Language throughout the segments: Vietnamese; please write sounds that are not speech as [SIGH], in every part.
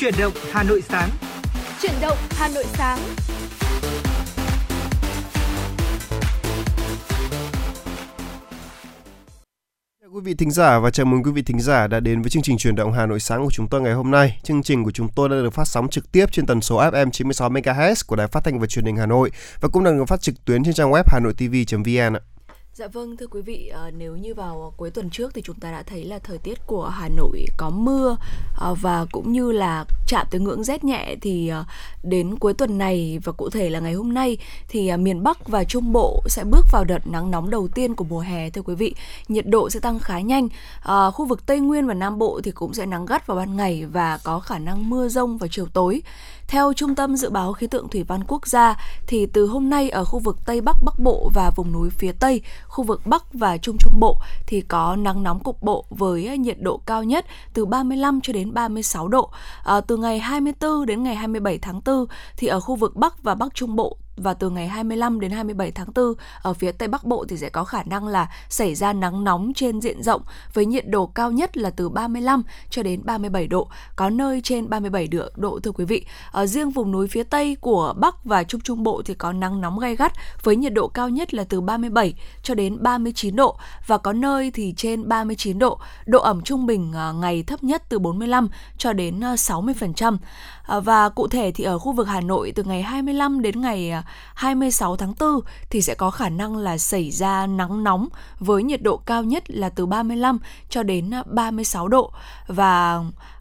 Chuyển động Hà Nội sáng. Chuyển động Hà Nội sáng. Quý vị thính giả và chào mừng quý vị thính giả đã đến với chương trình truyền động Hà Nội sáng của chúng tôi ngày hôm nay. Chương trình của chúng tôi đã được phát sóng trực tiếp trên tần số FM 96 MHz của Đài Phát thanh và Truyền hình Hà Nội và cũng đang được phát trực tuyến trên trang web hanoitv.vn ạ. Dạ vâng thưa quý vị, à, nếu như vào cuối tuần trước thì chúng ta đã thấy là thời tiết của Hà Nội có mưa à, và cũng như là chạm tới ngưỡng rét nhẹ thì à, đến cuối tuần này và cụ thể là ngày hôm nay thì à, miền Bắc và Trung Bộ sẽ bước vào đợt nắng nóng đầu tiên của mùa hè thưa quý vị. Nhiệt độ sẽ tăng khá nhanh. À, khu vực Tây Nguyên và Nam Bộ thì cũng sẽ nắng gắt vào ban ngày và có khả năng mưa rông vào chiều tối. Theo Trung tâm Dự báo Khí tượng Thủy văn Quốc gia, thì từ hôm nay ở khu vực Tây Bắc Bắc Bộ và vùng núi phía Tây, khu vực Bắc và Trung Trung Bộ thì có nắng nóng cục bộ với nhiệt độ cao nhất từ 35 cho đến 36 độ. À, từ ngày 24 đến ngày 27 tháng 4 thì ở khu vực Bắc và Bắc Trung Bộ và từ ngày 25 đến 27 tháng 4 ở phía Tây Bắc Bộ thì sẽ có khả năng là xảy ra nắng nóng trên diện rộng với nhiệt độ cao nhất là từ 35 cho đến 37 độ, có nơi trên 37 độ, độ thưa quý vị. Ở riêng vùng núi phía Tây của Bắc và Trung Trung Bộ thì có nắng nóng gay gắt với nhiệt độ cao nhất là từ 37 cho đến 39 độ và có nơi thì trên 39 độ. Độ ẩm trung bình à, ngày thấp nhất từ 45 cho đến à, 60%. À, và cụ thể thì ở khu vực Hà Nội từ ngày 25 đến ngày 26 tháng 4 thì sẽ có khả năng là xảy ra nắng nóng với nhiệt độ cao nhất là từ 35 cho đến 36 độ. Và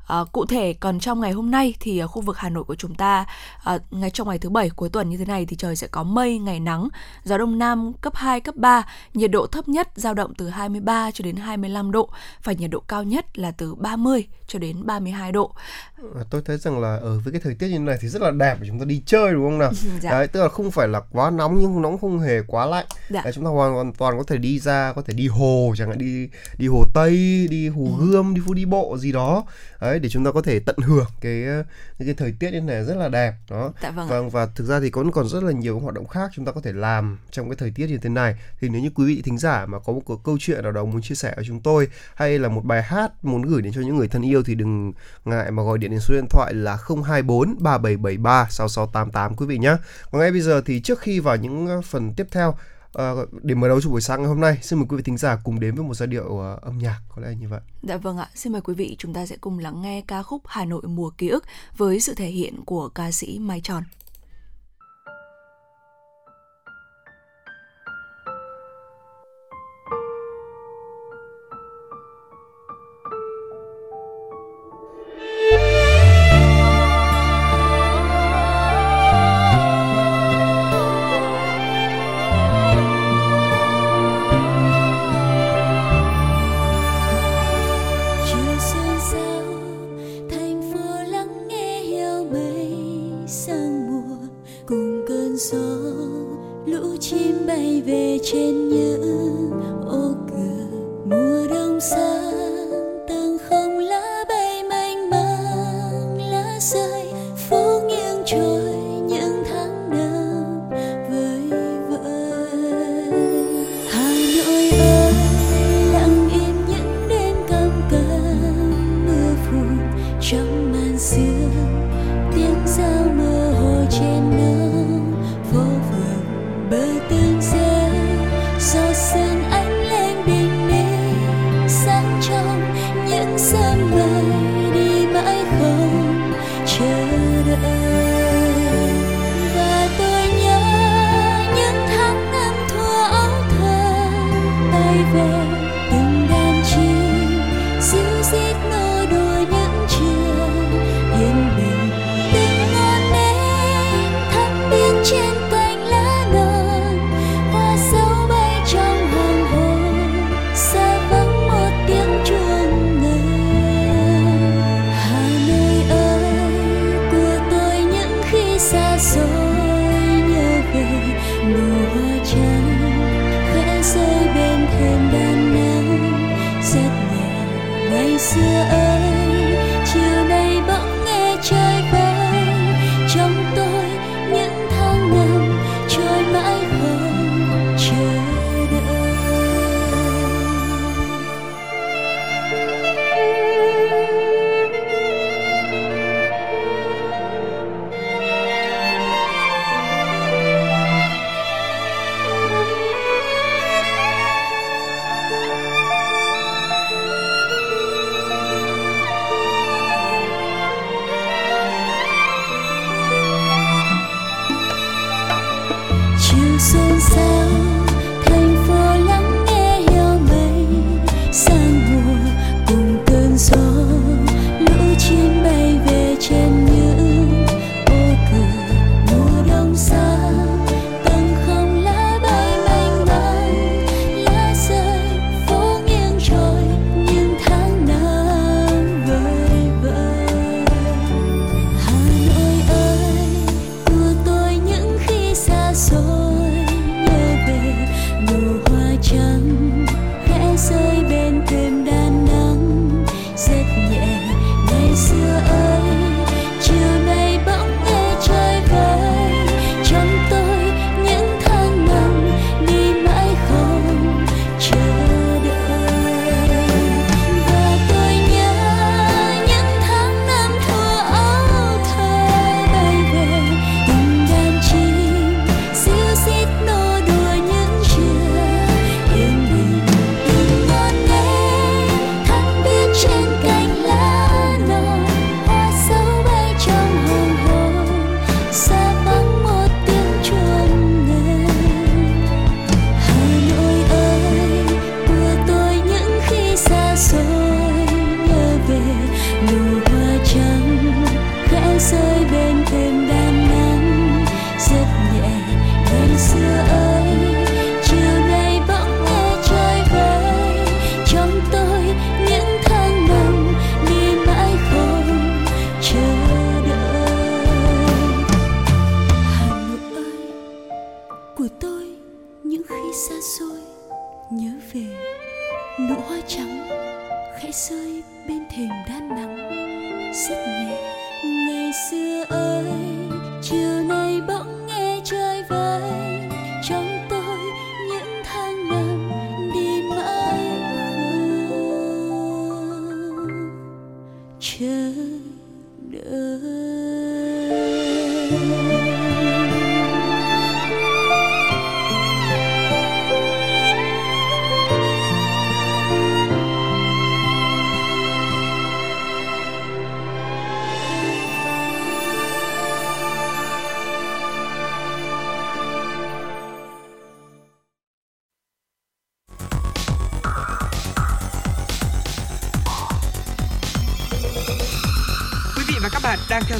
À, cụ thể còn trong ngày hôm nay thì ở khu vực Hà Nội của chúng ta à, ngay trong ngày thứ bảy cuối tuần như thế này thì trời sẽ có mây, ngày nắng, gió đông nam cấp 2 cấp 3, nhiệt độ thấp nhất dao động từ 23 cho đến 25 độ và nhiệt độ cao nhất là từ 30 cho đến 32 độ. Tôi thấy rằng là ở với cái thời tiết như này thì rất là đẹp để chúng ta đi chơi đúng không nào? [LAUGHS] dạ. Đấy, tức là không phải là quá nóng nhưng nó cũng không hề quá lạnh. Dạ. Đấy, chúng ta hoàn toàn có thể đi ra, có thể đi hồ chẳng hạn đi đi hồ Tây, đi hồ ừ. Gươm, đi phố đi bộ gì đó. Đấy để chúng ta có thể tận hưởng cái cái, cái thời tiết như này rất là đẹp đó. Dạ vâng. Và, và thực ra thì còn còn rất là nhiều hoạt động khác chúng ta có thể làm trong cái thời tiết như thế này. Thì nếu như quý vị thính giả mà có một cái câu chuyện nào đó muốn chia sẻ với chúng tôi hay là một bài hát muốn gửi đến cho những người thân yêu thì đừng ngại mà gọi điện đến số điện thoại là 024 3773 6688 quý vị nhé. Còn ngay bây giờ thì trước khi vào những phần tiếp theo À, để mở đầu cho buổi sáng ngày hôm nay, xin mời quý vị thính giả cùng đến với một giai điệu uh, âm nhạc có lẽ như vậy. Dạ vâng ạ, xin mời quý vị chúng ta sẽ cùng lắng nghe ca khúc Hà Nội mùa ký ức với sự thể hiện của ca sĩ Mai Tròn. về trên những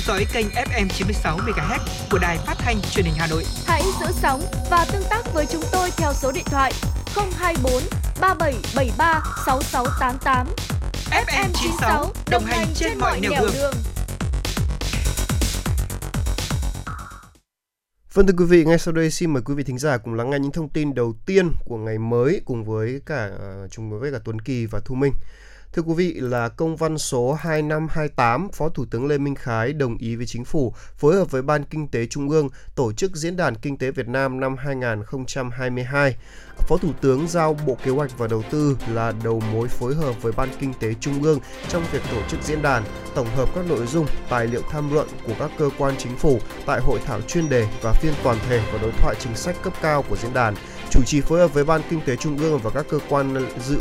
dõi kênh FM 96 MHz của đài phát thanh truyền hình Hà Nội. Hãy giữ sóng và tương tác với chúng tôi theo số điện thoại 024 3773 6688. FM 96 đồng hành trên mọi nẻo đường. đường. Vâng thưa quý vị, ngay sau đây xin mời quý vị thính giả cùng lắng nghe những thông tin đầu tiên của ngày mới cùng với cả uh, chung với cả Tuấn Kỳ và Thu Minh. Thưa quý vị là công văn số 2528, Phó Thủ tướng Lê Minh Khái đồng ý với chính phủ phối hợp với Ban Kinh tế Trung ương tổ chức Diễn đàn Kinh tế Việt Nam năm 2022. Phó Thủ tướng giao Bộ Kế hoạch và Đầu tư là đầu mối phối hợp với Ban Kinh tế Trung ương trong việc tổ chức diễn đàn, tổng hợp các nội dung, tài liệu tham luận của các cơ quan chính phủ tại hội thảo chuyên đề và phiên toàn thể và đối thoại chính sách cấp cao của diễn đàn, chủ trì phối hợp với Ban Kinh tế Trung ương và các cơ quan dự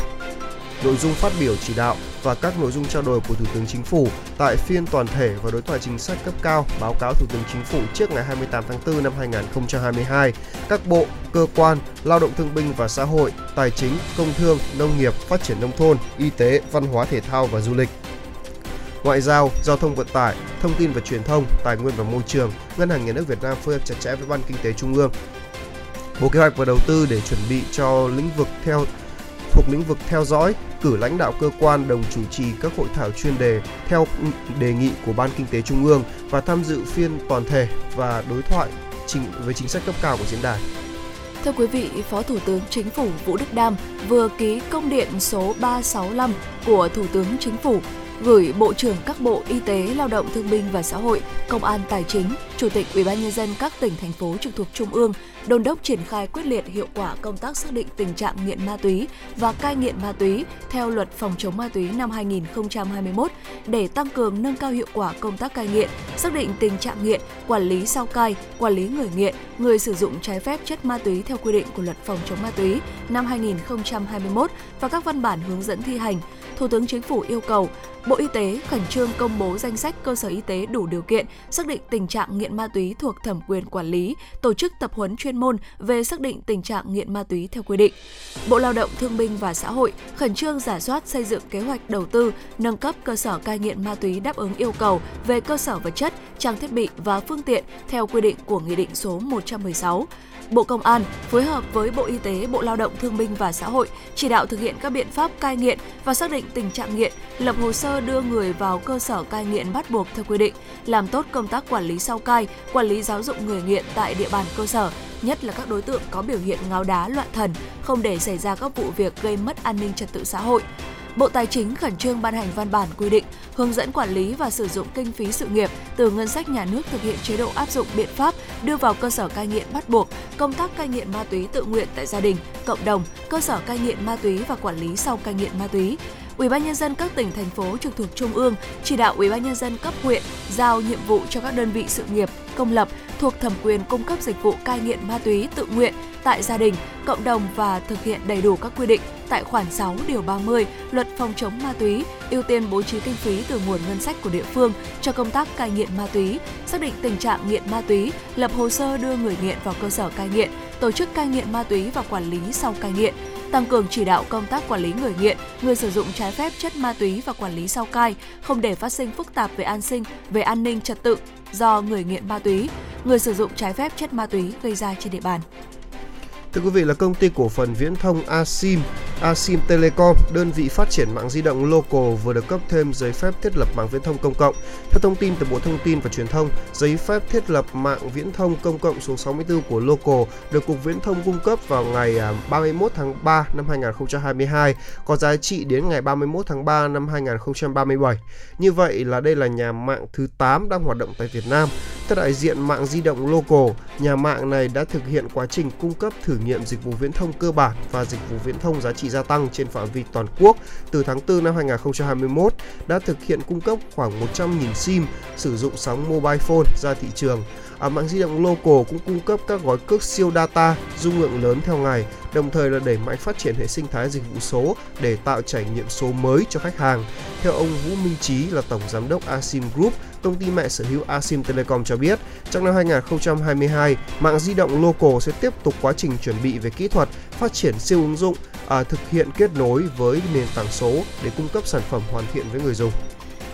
nội dung phát biểu chỉ đạo và các nội dung trao đổi của Thủ tướng Chính phủ tại phiên toàn thể và đối thoại chính sách cấp cao báo cáo Thủ tướng Chính phủ trước ngày 28 tháng 4 năm 2022. Các bộ, cơ quan, lao động thương binh và xã hội, tài chính, công thương, nông nghiệp, phát triển nông thôn, y tế, văn hóa thể thao và du lịch ngoại giao, giao thông vận tải, thông tin và truyền thông, tài nguyên và môi trường, Ngân hàng Nhà nước Việt Nam phối hợp chặt chẽ với Ban Kinh tế Trung ương, Bộ Kế hoạch và Đầu tư để chuẩn bị cho lĩnh vực theo thuộc lĩnh vực theo dõi, cử lãnh đạo cơ quan đồng chủ trì các hội thảo chuyên đề theo đề nghị của Ban Kinh tế Trung ương và tham dự phiên toàn thể và đối thoại chính với chính sách cấp cao của diễn đàn. Thưa quý vị, Phó Thủ tướng Chính phủ Vũ Đức Đam vừa ký công điện số 365 của Thủ tướng Chính phủ gửi Bộ trưởng các Bộ Y tế, Lao động Thương binh và Xã hội, Công an Tài chính, Chủ tịch Ủy ban nhân dân các tỉnh thành phố trực thuộc Trung ương đôn đốc triển khai quyết liệt hiệu quả công tác xác định tình trạng nghiện ma túy và cai nghiện ma túy theo luật phòng chống ma túy năm 2021 để tăng cường nâng cao hiệu quả công tác cai nghiện, xác định tình trạng nghiện, quản lý sau cai, quản lý người nghiện, người sử dụng trái phép chất ma túy theo quy định của luật phòng chống ma túy năm 2021 và các văn bản hướng dẫn thi hành. Thủ tướng Chính phủ yêu cầu Bộ Y tế khẩn trương công bố danh sách cơ sở y tế đủ điều kiện xác định tình trạng nghiện ma túy thuộc thẩm quyền quản lý, tổ chức tập huấn chuyên môn về xác định tình trạng nghiện ma túy theo quy định. Bộ Lao động Thương binh và Xã hội khẩn trương giả soát xây dựng kế hoạch đầu tư, nâng cấp cơ sở cai nghiện ma túy đáp ứng yêu cầu về cơ sở vật chất, trang thiết bị và phương tiện theo quy định của Nghị định số 116 Bộ Công an phối hợp với Bộ Y tế, Bộ Lao động Thương binh và Xã hội chỉ đạo thực hiện các biện pháp cai nghiện và xác định tình trạng nghiện, lập hồ sơ đưa người vào cơ sở cai nghiện bắt buộc theo quy định, làm tốt công tác quản lý sau cai, quản lý giáo dục người nghiện tại địa bàn cơ sở, nhất là các đối tượng có biểu hiện ngáo đá loạn thần, không để xảy ra các vụ việc gây mất an ninh trật tự xã hội. Bộ Tài chính khẩn trương ban hành văn bản quy định hướng dẫn quản lý và sử dụng kinh phí sự nghiệp từ ngân sách nhà nước thực hiện chế độ áp dụng biện pháp đưa vào cơ sở cai nghiện bắt buộc, công tác cai nghiện ma túy tự nguyện tại gia đình, cộng đồng, cơ sở cai nghiện ma túy và quản lý sau cai nghiện ma túy. Ủy ban nhân dân các tỉnh thành phố trực thuộc trung ương chỉ đạo Ủy ban nhân dân cấp huyện giao nhiệm vụ cho các đơn vị sự nghiệp công lập thuộc thẩm quyền cung cấp dịch vụ cai nghiện ma túy tự nguyện tại gia đình, cộng đồng và thực hiện đầy đủ các quy định tại khoản 6 điều 30 Luật phòng chống ma túy, ưu tiên bố trí kinh phí từ nguồn ngân sách của địa phương cho công tác cai nghiện ma túy, xác định tình trạng nghiện ma túy, lập hồ sơ đưa người nghiện vào cơ sở cai nghiện, tổ chức cai nghiện ma túy và quản lý sau cai nghiện, tăng cường chỉ đạo công tác quản lý người nghiện, người sử dụng trái phép chất ma túy và quản lý sau cai, không để phát sinh phức tạp về an sinh, về an ninh trật tự do người nghiện ma túy, người sử dụng trái phép chất ma túy gây ra trên địa bàn. Thưa quý vị là công ty cổ phần viễn thông Asim Asim Telecom, đơn vị phát triển mạng di động local vừa được cấp thêm giấy phép thiết lập mạng viễn thông công cộng. Theo thông tin từ Bộ Thông tin và Truyền thông, giấy phép thiết lập mạng viễn thông công cộng số 64 của local được Cục Viễn thông cung cấp vào ngày à, 31 tháng 3 năm 2022, có giá trị đến ngày 31 tháng 3 năm 2037. Như vậy là đây là nhà mạng thứ 8 đang hoạt động tại Việt Nam. Theo đại diện mạng di động local, nhà mạng này đã thực hiện quá trình cung cấp thử nghiệm dịch vụ viễn thông cơ bản và dịch vụ viễn thông giá trị gia tăng trên phạm vi toàn quốc từ tháng 4 năm 2021, đã thực hiện cung cấp khoảng 100.000 SIM sử dụng sóng mobile phone ra thị trường. À, mạng di động local cũng cung cấp các gói cước siêu data dung lượng lớn theo ngày, đồng thời là đẩy mạnh phát triển hệ sinh thái dịch vụ số để tạo trải nghiệm số mới cho khách hàng. Theo ông Vũ Minh Trí là tổng giám đốc Asim Group, công ty mẹ sở hữu Asim Telecom cho biết, trong năm 2022, mạng di động local sẽ tiếp tục quá trình chuẩn bị về kỹ thuật, phát triển siêu ứng dụng, à, thực hiện kết nối với nền tảng số để cung cấp sản phẩm hoàn thiện với người dùng.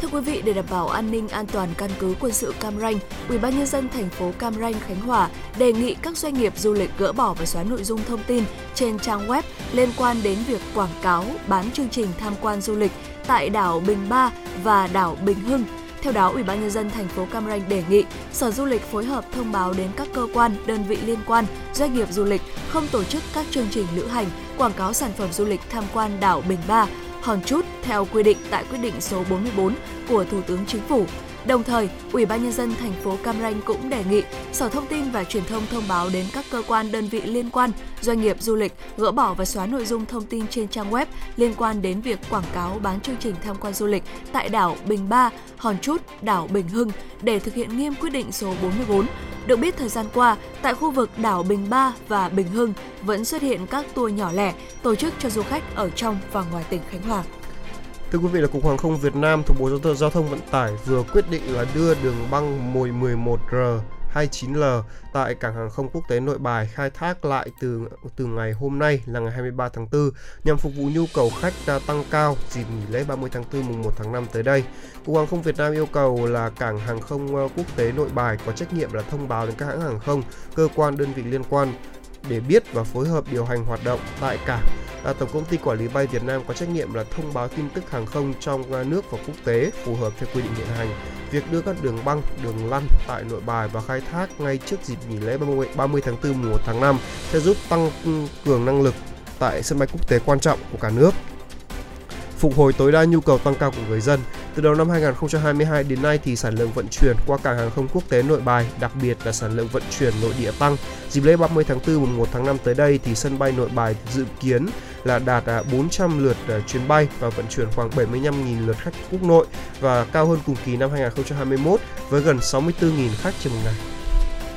Thưa quý vị, để đảm bảo an ninh an toàn căn cứ quân sự Cam Ranh, Ủy ban nhân dân thành phố Cam Ranh Khánh Hòa đề nghị các doanh nghiệp du lịch gỡ bỏ và xóa nội dung thông tin trên trang web liên quan đến việc quảng cáo bán chương trình tham quan du lịch tại đảo Bình Ba và đảo Bình Hưng. Theo đó, Ủy ban nhân dân thành phố Cam Ranh đề nghị Sở Du lịch phối hợp thông báo đến các cơ quan, đơn vị liên quan, doanh nghiệp du lịch không tổ chức các chương trình lữ hành, quảng cáo sản phẩm du lịch tham quan đảo Bình Ba, Hòn Chút theo quy định tại quyết định số 44 của Thủ tướng Chính phủ Đồng thời, Ủy ban nhân dân thành phố Cam Ranh cũng đề nghị Sở Thông tin và Truyền thông thông báo đến các cơ quan đơn vị liên quan, doanh nghiệp du lịch gỡ bỏ và xóa nội dung thông tin trên trang web liên quan đến việc quảng cáo bán chương trình tham quan du lịch tại đảo Bình Ba, Hòn Chút, đảo Bình Hưng để thực hiện nghiêm quyết định số 44 được biết thời gian qua, tại khu vực đảo Bình Ba và Bình Hưng vẫn xuất hiện các tour nhỏ lẻ tổ chức cho du khách ở trong và ngoài tỉnh Khánh Hòa. Thưa quý vị là Cục Hàng không Việt Nam thuộc Bộ Giao thông Vận tải vừa quyết định là đưa đường băng mồi 11R 29L tại cảng hàng không quốc tế Nội Bài khai thác lại từ từ ngày hôm nay là ngày 23 tháng 4 nhằm phục vụ nhu cầu khách đã tăng cao dịp nghỉ lễ 30 tháng 4 mùng 1 tháng 5 tới đây. Cục Hàng không Việt Nam yêu cầu là cảng hàng không ờ, quốc tế Nội Bài có trách nhiệm là thông báo đến các hãng hàng không, cơ quan đơn vị liên quan để biết và phối hợp điều hành hoạt động tại cảng. À, Tổng công ty quản lý bay Việt Nam có trách nhiệm là thông báo tin tức hàng không trong à, nước và quốc tế phù hợp theo quy định hiện hành. Việc đưa các đường băng, đường lăn tại nội bài và khai thác ngay trước dịp nghỉ lễ 30, tháng 4 mùa 1 tháng 5 sẽ giúp tăng ừ, cường năng lực tại sân bay quốc tế quan trọng của cả nước phục hồi tối đa nhu cầu tăng cao của người dân. Từ đầu năm 2022 đến nay thì sản lượng vận chuyển qua cảng hàng không quốc tế Nội Bài, đặc biệt là sản lượng vận chuyển nội địa tăng. Dịp lễ 30 tháng 4 mùng 1 tháng 5 tới đây thì sân bay Nội Bài dự kiến là đạt à, 400 lượt à, chuyến bay và vận chuyển khoảng 75.000 lượt khách quốc nội và cao hơn cùng kỳ năm 2021 với gần 64.000 khách trên một ngày.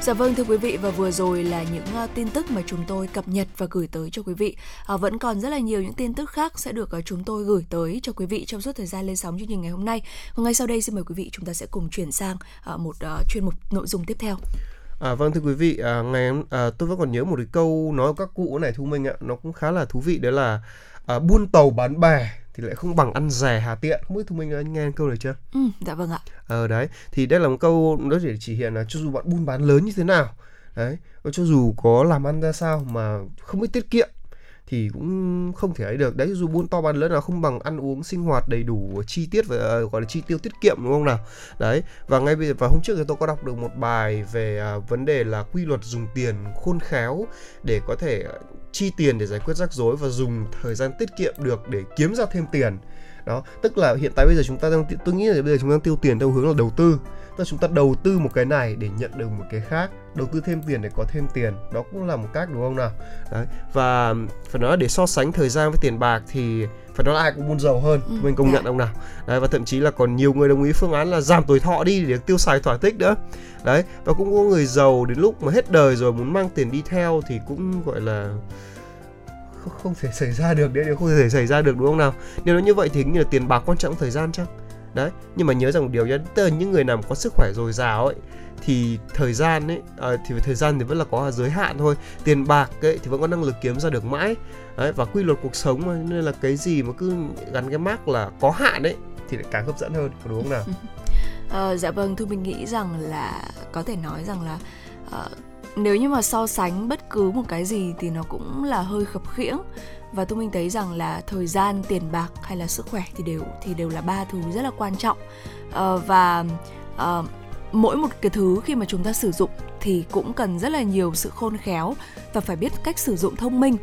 Dạ vâng thưa quý vị và vừa rồi là những uh, tin tức mà chúng tôi cập nhật và gửi tới cho quý vị. Uh, vẫn còn rất là nhiều những tin tức khác sẽ được uh, chúng tôi gửi tới cho quý vị trong suốt thời gian lên sóng chương trình ngày hôm nay. Và ngay sau đây xin mời quý vị chúng ta sẽ cùng chuyển sang uh, một uh, chuyên mục nội dung tiếp theo. À, vâng thưa quý vị, à, ngày à, tôi vẫn còn nhớ một cái câu nói của các cụ này Thu Minh ạ, nó cũng khá là thú vị đấy là à, buôn tàu bán bè thì lại không bằng ăn rẻ hà tiện. Không biết thu minh anh nghe câu này chưa? Ừ dạ vâng ạ. Ờ đấy. Thì đây là một câu nó để chỉ hiện là cho dù bạn buôn bán lớn như thế nào đấy cho dù có làm ăn ra sao mà không biết tiết kiệm thì cũng không thể ấy được. Đấy, dù buôn to bán lớn là không bằng ăn uống sinh hoạt đầy đủ chi tiết và ờ, gọi là chi tiêu tiết kiệm, đúng không nào? Đấy, và ngay bây giờ và hôm trước thì tôi có đọc được một bài về à, vấn đề là quy luật dùng tiền khôn khéo để có thể ờ, chi tiền để giải quyết rắc rối và dùng thời gian tiết kiệm được để kiếm ra thêm tiền. Đó, tức là hiện tại bây giờ chúng ta đang, tôi nghĩ là bây giờ chúng ta đang tiêu tiền theo hướng là đầu tư tức là chúng ta đầu tư một cái này để nhận được một cái khác đầu tư thêm tiền để có thêm tiền đó cũng là một cách đúng không nào? Đấy và phải nói để so sánh thời gian với tiền bạc thì phải nói là ai cũng buôn giàu hơn ừ, mình công nhận ông nào. Đấy và thậm chí là còn nhiều người đồng ý phương án là giảm tuổi thọ đi để tiêu xài thỏa thích nữa. Đấy và cũng có người giàu đến lúc mà hết đời rồi muốn mang tiền đi theo thì cũng gọi là không, thể xảy ra được đấy không thể xảy ra được đúng không nào? Nếu nó như vậy thì như là tiền bạc quan trọng thời gian chăng đấy nhưng mà nhớ rằng một điều nhé tức là những người nào có sức khỏe dồi dào ấy thì thời gian ấy à, thì thời gian thì vẫn là có giới hạn thôi. Tiền bạc ấy thì vẫn có năng lực kiếm ra được mãi. Đấy, và quy luật cuộc sống mà nên là cái gì mà cứ gắn cái mác là có hạn ấy thì lại càng hấp dẫn hơn đúng không nào? [LAUGHS] Ờ, dạ vâng thu mình nghĩ rằng là có thể nói rằng là uh, nếu như mà so sánh bất cứ một cái gì thì nó cũng là hơi khập khiễng. Và tôi mình thấy rằng là thời gian tiền bạc hay là sức khỏe thì đều thì đều là ba thứ rất là quan trọng. À, và à, mỗi một cái thứ khi mà chúng ta sử dụng thì cũng cần rất là nhiều sự khôn khéo. Và phải biết cách sử dụng thông minh.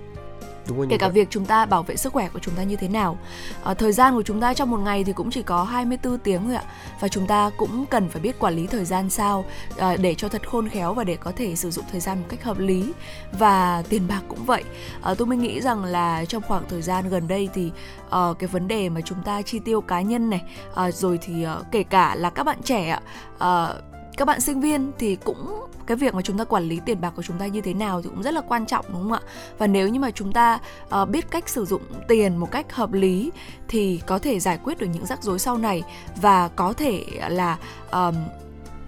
Đúng rồi, kể cả vậy. việc chúng ta bảo vệ sức khỏe của chúng ta như thế nào. À, thời gian của chúng ta trong một ngày thì cũng chỉ có 24 tiếng thôi ạ. Và chúng ta cũng cần phải biết quản lý thời gian sao à, để cho thật khôn khéo và để có thể sử dụng thời gian một cách hợp lý và tiền bạc cũng vậy. À, tôi mới nghĩ rằng là trong khoảng thời gian gần đây thì uh, cái vấn đề mà chúng ta chi tiêu cá nhân này uh, rồi thì uh, kể cả là các bạn trẻ ạ uh, các bạn sinh viên thì cũng cái việc mà chúng ta quản lý tiền bạc của chúng ta như thế nào thì cũng rất là quan trọng đúng không ạ? Và nếu như mà chúng ta uh, biết cách sử dụng tiền một cách hợp lý thì có thể giải quyết được những rắc rối sau này và có thể là um,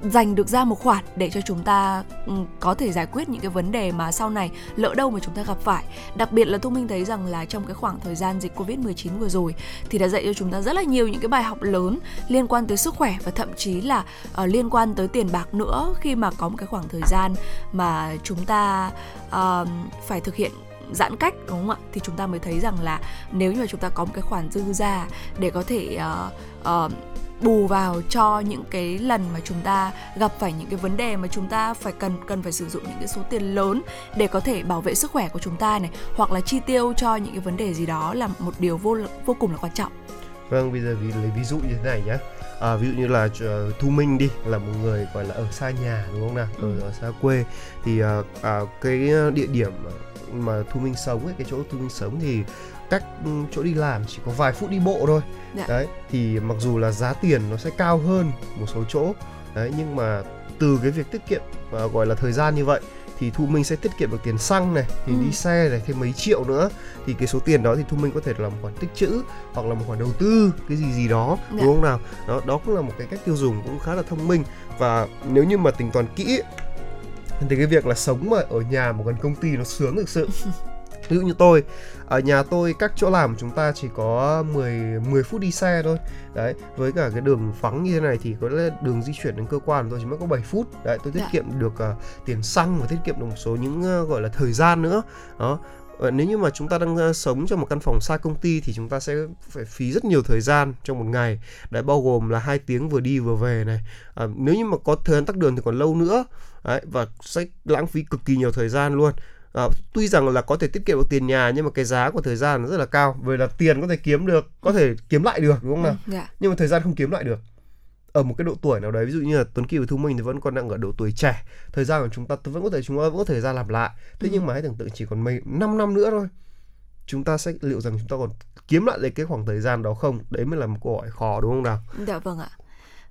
dành được ra một khoản để cho chúng ta ừ, có thể giải quyết những cái vấn đề mà sau này lỡ đâu mà chúng ta gặp phải. Đặc biệt là Thu Minh thấy rằng là trong cái khoảng thời gian dịch Covid-19 vừa rồi thì đã dạy cho chúng ta rất là nhiều những cái bài học lớn liên quan tới sức khỏe và thậm chí là uh, liên quan tới tiền bạc nữa khi mà có một cái khoảng thời gian mà chúng ta uh, phải thực hiện giãn cách đúng không ạ thì chúng ta mới thấy rằng là nếu như mà chúng ta có một cái khoản dư ra để có thể uh, uh, bù vào cho những cái lần mà chúng ta gặp phải những cái vấn đề mà chúng ta phải cần cần phải sử dụng những cái số tiền lớn để có thể bảo vệ sức khỏe của chúng ta này hoặc là chi tiêu cho những cái vấn đề gì đó là một điều vô vô cùng là quan trọng. Vâng, bây giờ vì lấy ví dụ như thế này nhé. À, ví dụ như là uh, Thu Minh đi là một người gọi là ở xa nhà đúng không nào, ừ. ở, ở xa quê thì uh, uh, cái địa điểm mà Thu Minh sống ấy, cái chỗ Thu Minh sống thì cách ừ, chỗ đi làm chỉ có vài phút đi bộ thôi dạ. đấy thì mặc dù là giá tiền nó sẽ cao hơn một số chỗ đấy nhưng mà từ cái việc tiết kiệm uh, gọi là thời gian như vậy thì thu minh sẽ tiết kiệm được tiền xăng này thì ừ. đi xe này thêm mấy triệu nữa thì cái số tiền đó thì thu minh có thể làm khoản tích trữ hoặc là một khoản đầu tư cái gì gì đó dạ. đúng không nào đó đó cũng là một cái cách tiêu dùng cũng khá là thông minh và nếu như mà tính toán kỹ thì cái việc là sống mà ở nhà một gần công ty nó sướng thực sự [LAUGHS] ví dụ như tôi ở nhà tôi các chỗ làm của chúng ta chỉ có 10 10 phút đi xe thôi. Đấy với cả cái đường vắng như thế này thì có lẽ đường di chuyển đến cơ quan tôi chỉ mất có 7 phút. Đấy tôi tiết dạ. kiệm được uh, tiền xăng và tiết kiệm được một số những uh, gọi là thời gian nữa. Đó. Ờ, nếu như mà chúng ta đang sống trong một căn phòng xa công ty thì chúng ta sẽ phải phí rất nhiều thời gian trong một ngày. Đấy bao gồm là hai tiếng vừa đi vừa về này. À, nếu như mà có thời gian tắc đường thì còn lâu nữa. Đấy, và sẽ lãng phí cực kỳ nhiều thời gian luôn à, tuy rằng là có thể tiết kiệm được tiền nhà nhưng mà cái giá của thời gian nó rất là cao. Bởi là tiền có thể kiếm được có thể kiếm lại được đúng không nào? ừ, dạ. nhưng mà thời gian không kiếm lại được. Ở một cái độ tuổi nào đấy ví dụ như là Tuấn Kỳ và Thu Minh thì vẫn còn đang ở độ tuổi trẻ. Thời gian của chúng ta vẫn có thể chúng ta vẫn có thời gian làm lại. Thế ừ. nhưng mà hãy tưởng tượng chỉ còn mấy 5 năm nữa thôi chúng ta sẽ liệu rằng chúng ta còn kiếm lại được cái khoảng thời gian đó không? Đấy mới là một câu hỏi khó đúng không nào? Dạ vâng ạ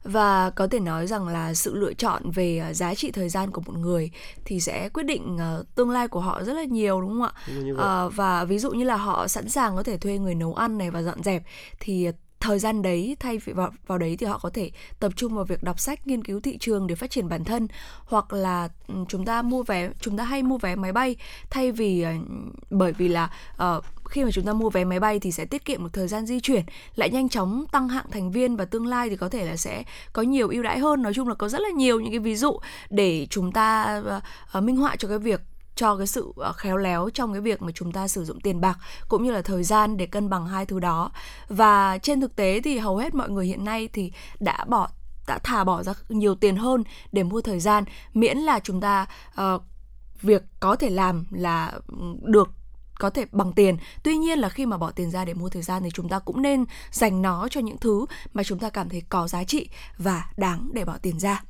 và có thể nói rằng là sự lựa chọn về ờ, giá trị thời gian của một người thì sẽ quyết định uh, tương lai của họ rất là nhiều đúng không ạ? Uh, và ví dụ như là họ sẵn sàng có thể thuê người nấu ăn này và dọn dẹp thì thời gian đấy thay vì vào, vào đấy thì họ có thể tập trung vào việc đọc sách nghiên cứu thị trường để phát triển bản thân. Hoặc là ừ, chúng ta mua vé chúng ta hay mua vé máy bay thay vì bởi vì là uh, khi mà chúng ta mua vé máy bay thì sẽ tiết kiệm một thời gian di chuyển lại nhanh chóng tăng hạng thành viên và tương lai thì có thể là sẽ có nhiều ưu đãi hơn. Nói chung là có rất là nhiều những cái ví dụ để chúng ta uh, minh họa cho cái việc cho cái sự ờ, khéo léo trong cái việc mà chúng ta sử dụng tiền bạc cũng như là thời gian để cân bằng hai thứ đó. Và trên thực tế thì hầu hết mọi người hiện nay thì đã bỏ đã thả bỏ ra nhiều tiền hơn để mua thời gian miễn là chúng ta uh, việc có thể làm là ừ, được có thể bằng tiền tuy nhiên là khi mà bỏ tiền ra để mua thời gian thì chúng ta cũng nên dành nó cho những thứ mà chúng ta cảm thấy có giá trị và đáng để bỏ tiền ra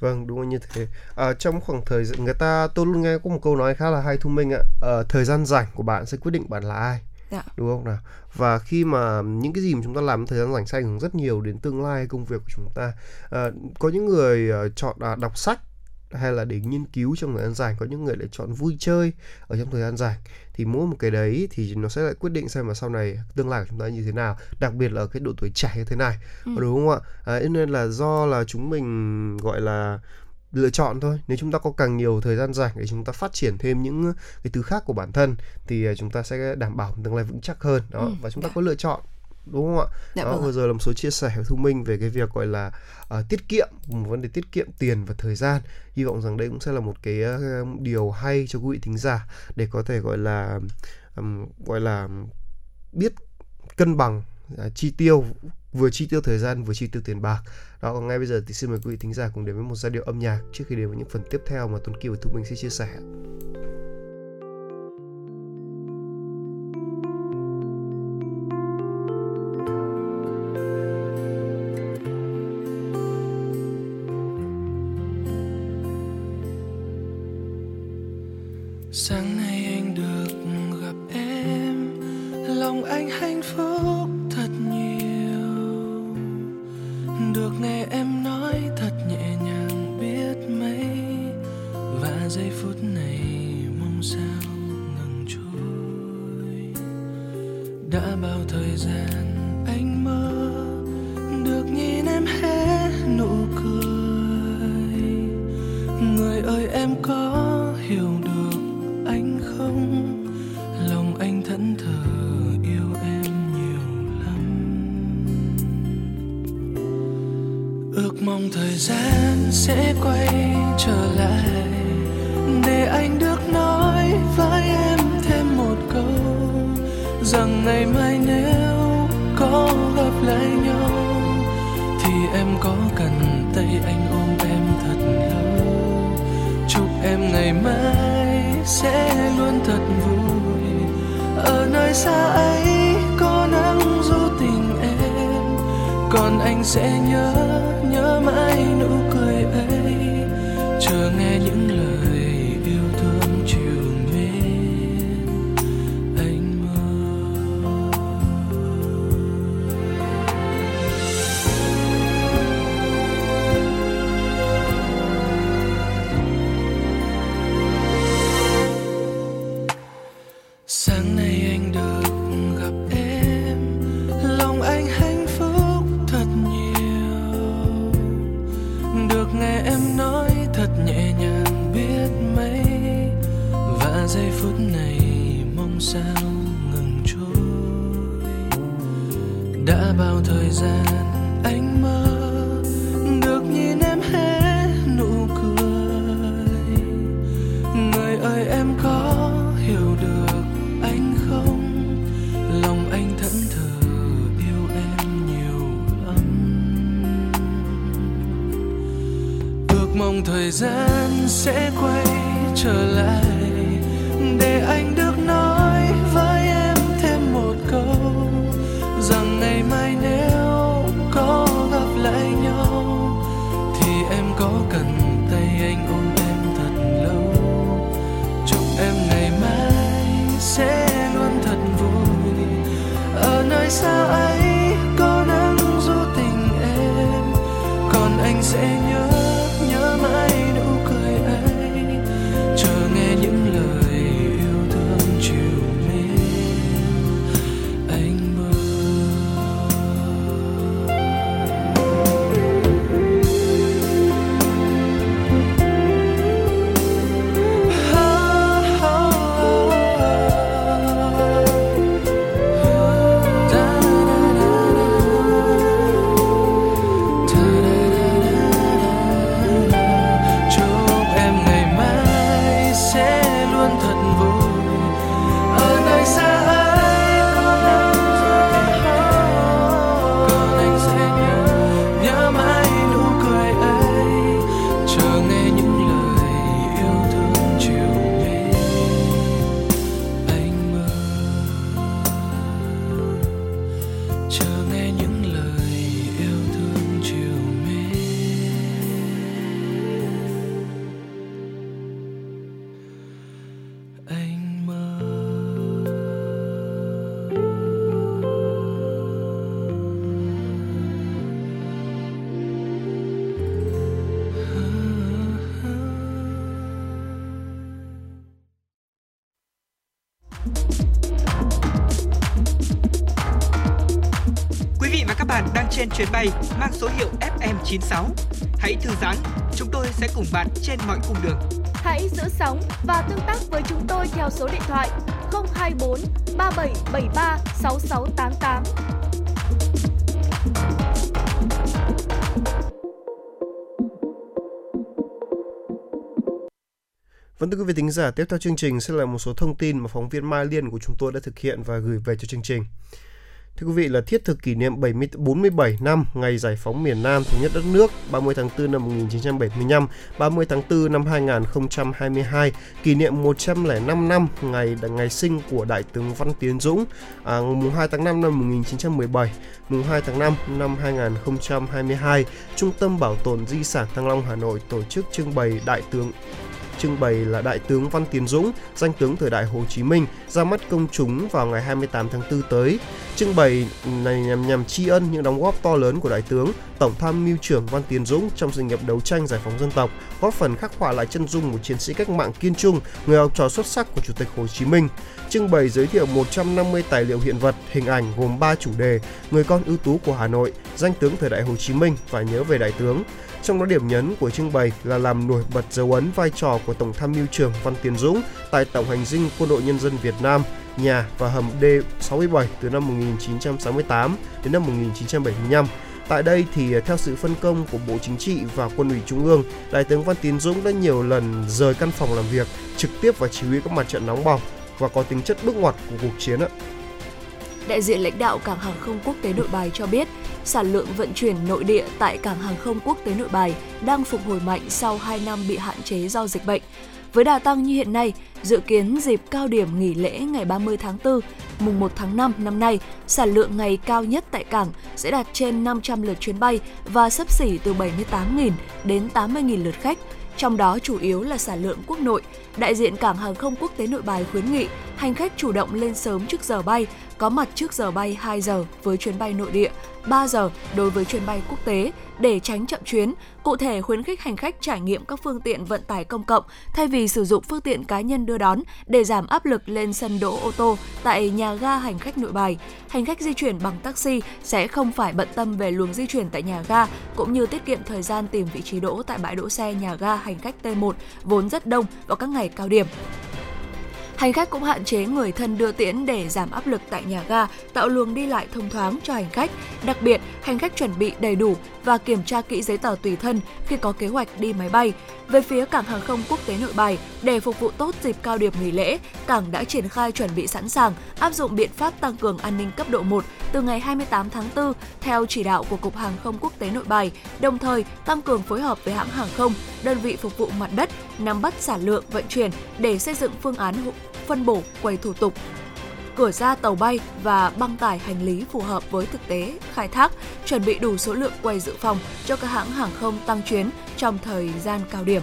Vâng, đúng là như thế. À, trong khoảng thời gian người ta tôi luôn nghe có một câu nói khá là hay thông minh ạ. À, thời gian rảnh của bạn sẽ quyết định bạn là ai. Dạ. Đúng không nào? Và khi mà những cái gì mà chúng ta làm thời gian rảnh sẽ ảnh hưởng rất nhiều đến tương lai công việc của chúng ta. À, có những người uh, chọn uh, đọc sách hay là để nghiên cứu trong thời gian rảnh có những người lại chọn vui chơi ở trong thời gian rảnh thì mỗi một cái đấy thì nó sẽ lại quyết định xem mà sau này tương lai của chúng ta như thế nào đặc biệt là ở cái độ tuổi trẻ như thế này. Ừ. đúng không ạ? À, nên là do là chúng mình gọi là lựa chọn thôi. Nếu chúng ta có càng nhiều thời gian rảnh để chúng ta phát triển thêm những cái thứ khác của bản thân thì à, chúng ta sẽ đảm bảo tương lai vững chắc hơn. Đó ừ. và chúng ta có lựa chọn đúng không ạ? Dạ đó, vâng vừa rồi là một số chia sẻ của thu minh về cái việc gọi là uh, tiết kiệm một vấn đề tiết kiệm tiền và thời gian. Hy vọng rằng đây cũng sẽ là một cái uh, điều hay cho quý vị thính giả để có thể gọi là um, gọi là biết cân bằng uh, chi tiêu vừa chi tiêu thời gian vừa chi tiêu tiền bạc. Đó còn ngay bây giờ thì xin mời quý vị thính giả cùng đến với một giai điệu âm nhạc trước khi đến với những phần tiếp theo mà Tuấn Kiều và Thu Minh sẽ chia sẻ sáng nay anh được gặp em lòng anh hạnh phúc. Thời gian, anh mơ được nhìn em hé nụ cười. Người ơi, em có hiểu được anh không? Lòng anh thẫn thờ yêu em nhiều lắm. Ước mong thời gian sẽ quay trở lại. Ở nơi chuyến bay mang số hiệu FM96. Hãy thư giãn, chúng tôi sẽ cùng bạn trên mọi cung đường. Hãy giữ sóng và tương tác với chúng tôi theo số điện thoại 024 3773 6688. Vâng thưa quý vị thính giả, tiếp theo chương trình sẽ là một số thông tin mà phóng viên Mai Liên của chúng tôi đã thực hiện và gửi về cho chương trình. Thưa quý vị là thiết thực kỷ niệm 70, 47 năm ngày giải phóng miền Nam thống nhất đất nước 30 tháng 4 năm 1975, 30 tháng 4 năm 2022, kỷ niệm 105 năm ngày ngày sinh của Đại tướng Văn Tiến Dũng, à, mùng 2 tháng 5 năm 1917, mùng 2 tháng 5 năm 2022, Trung tâm Bảo tồn Di sản Thăng Long Hà Nội tổ chức trưng bày Đại tướng trưng bày là Đại tướng Văn Tiến Dũng, danh tướng thời đại Hồ Chí Minh ra mắt công chúng vào ngày 28 tháng 4 tới. Trưng bày này nhằm nhằm tri ân những đóng góp to lớn của Đại tướng, Tổng tham mưu trưởng Văn Tiến Dũng trong sự nghiệp đấu tranh giải phóng dân tộc, góp phần khắc họa lại chân dung một chiến sĩ cách mạng kiên trung, người học trò xuất sắc của Chủ tịch Hồ Chí Minh. Trưng bày giới thiệu 150 tài liệu hiện vật, hình ảnh gồm 3 chủ đề: Người con ưu tú của Hà Nội, danh tướng thời đại Hồ Chí Minh và nhớ về đại tướng. Trong đó điểm nhấn của trưng bày là làm nổi bật dấu ấn vai trò của Tổng tham mưu trưởng Văn Tiến Dũng tại Tổng hành dinh Quân đội Nhân dân Việt Nam, nhà và hầm D67 từ năm 1968 đến năm 1975. Tại đây thì à, theo sự phân công của Bộ Chính trị và Quân ủy Trung ương, Đại tướng Văn Tiến Dũng đã nhiều lần rời căn phòng làm việc, trực tiếp và chỉ huy các mặt trận nóng bỏng và có tính chất bước ngoặt của cuộc chiến ạ. Đại diện lãnh đạo Cảng hàng không quốc tế Nội Bài cho biết, sản lượng vận chuyển nội địa tại Cảng hàng không quốc tế Nội Bài đang phục hồi mạnh sau 2 năm bị hạn chế do dịch bệnh. Với đà tăng như hiện nay, dự kiến dịp cao điểm nghỉ lễ ngày 30 tháng 4, mùng 1 tháng 5 năm nay, sản lượng ngày cao nhất tại cảng sẽ đạt trên 500 lượt chuyến bay và sấp xỉ từ 78.000 đến 80.000 lượt khách, trong đó chủ yếu là sản lượng quốc nội. Đại diện Cảng hàng không quốc tế Nội Bài khuyến nghị hành khách chủ động lên sớm trước giờ bay, có mặt trước giờ bay 2 giờ với chuyến bay nội địa, 3 giờ đối với chuyến bay quốc tế để tránh chậm chuyến. Cụ thể khuyến khích hành khách trải nghiệm các phương tiện vận tải công cộng thay vì sử dụng phương tiện cá nhân đưa đón để giảm áp lực lên sân đỗ ô tô tại nhà ga hành khách nội bài. Hành khách di chuyển bằng taxi sẽ không phải bận tâm về luồng di chuyển tại nhà ga cũng như tiết kiệm thời gian tìm vị trí đỗ tại bãi đỗ xe nhà ga hành khách T1 vốn rất đông vào các ngày cao điểm. Hành khách cũng hạn chế người thân đưa tiễn để giảm áp lực tại nhà ga, tạo luồng đi lại thông thoáng cho hành khách. Đặc biệt, hành khách chuẩn bị đầy đủ và kiểm tra kỹ giấy tờ tùy thân khi có kế hoạch đi máy bay. Về phía cảng hàng không quốc tế Nội Bài, để phục vụ tốt dịp cao điểm nghỉ lễ, cảng đã triển khai chuẩn bị sẵn sàng áp dụng biện pháp tăng cường an ninh cấp độ 1 từ ngày 28 tháng 4 theo chỉ đạo của Cục Hàng không Quốc tế Nội Bài, đồng thời tăng cường phối hợp với hãng hàng không, đơn vị phục vụ mặt đất nắm bắt sản lượng vận chuyển để xây dựng phương án phân bổ quầy thủ tục cửa ra tàu bay và băng tải hành lý phù hợp với thực tế khai thác, chuẩn bị đủ số lượng quầy dự phòng cho các hãng hàng không tăng chuyến trong thời gian cao điểm.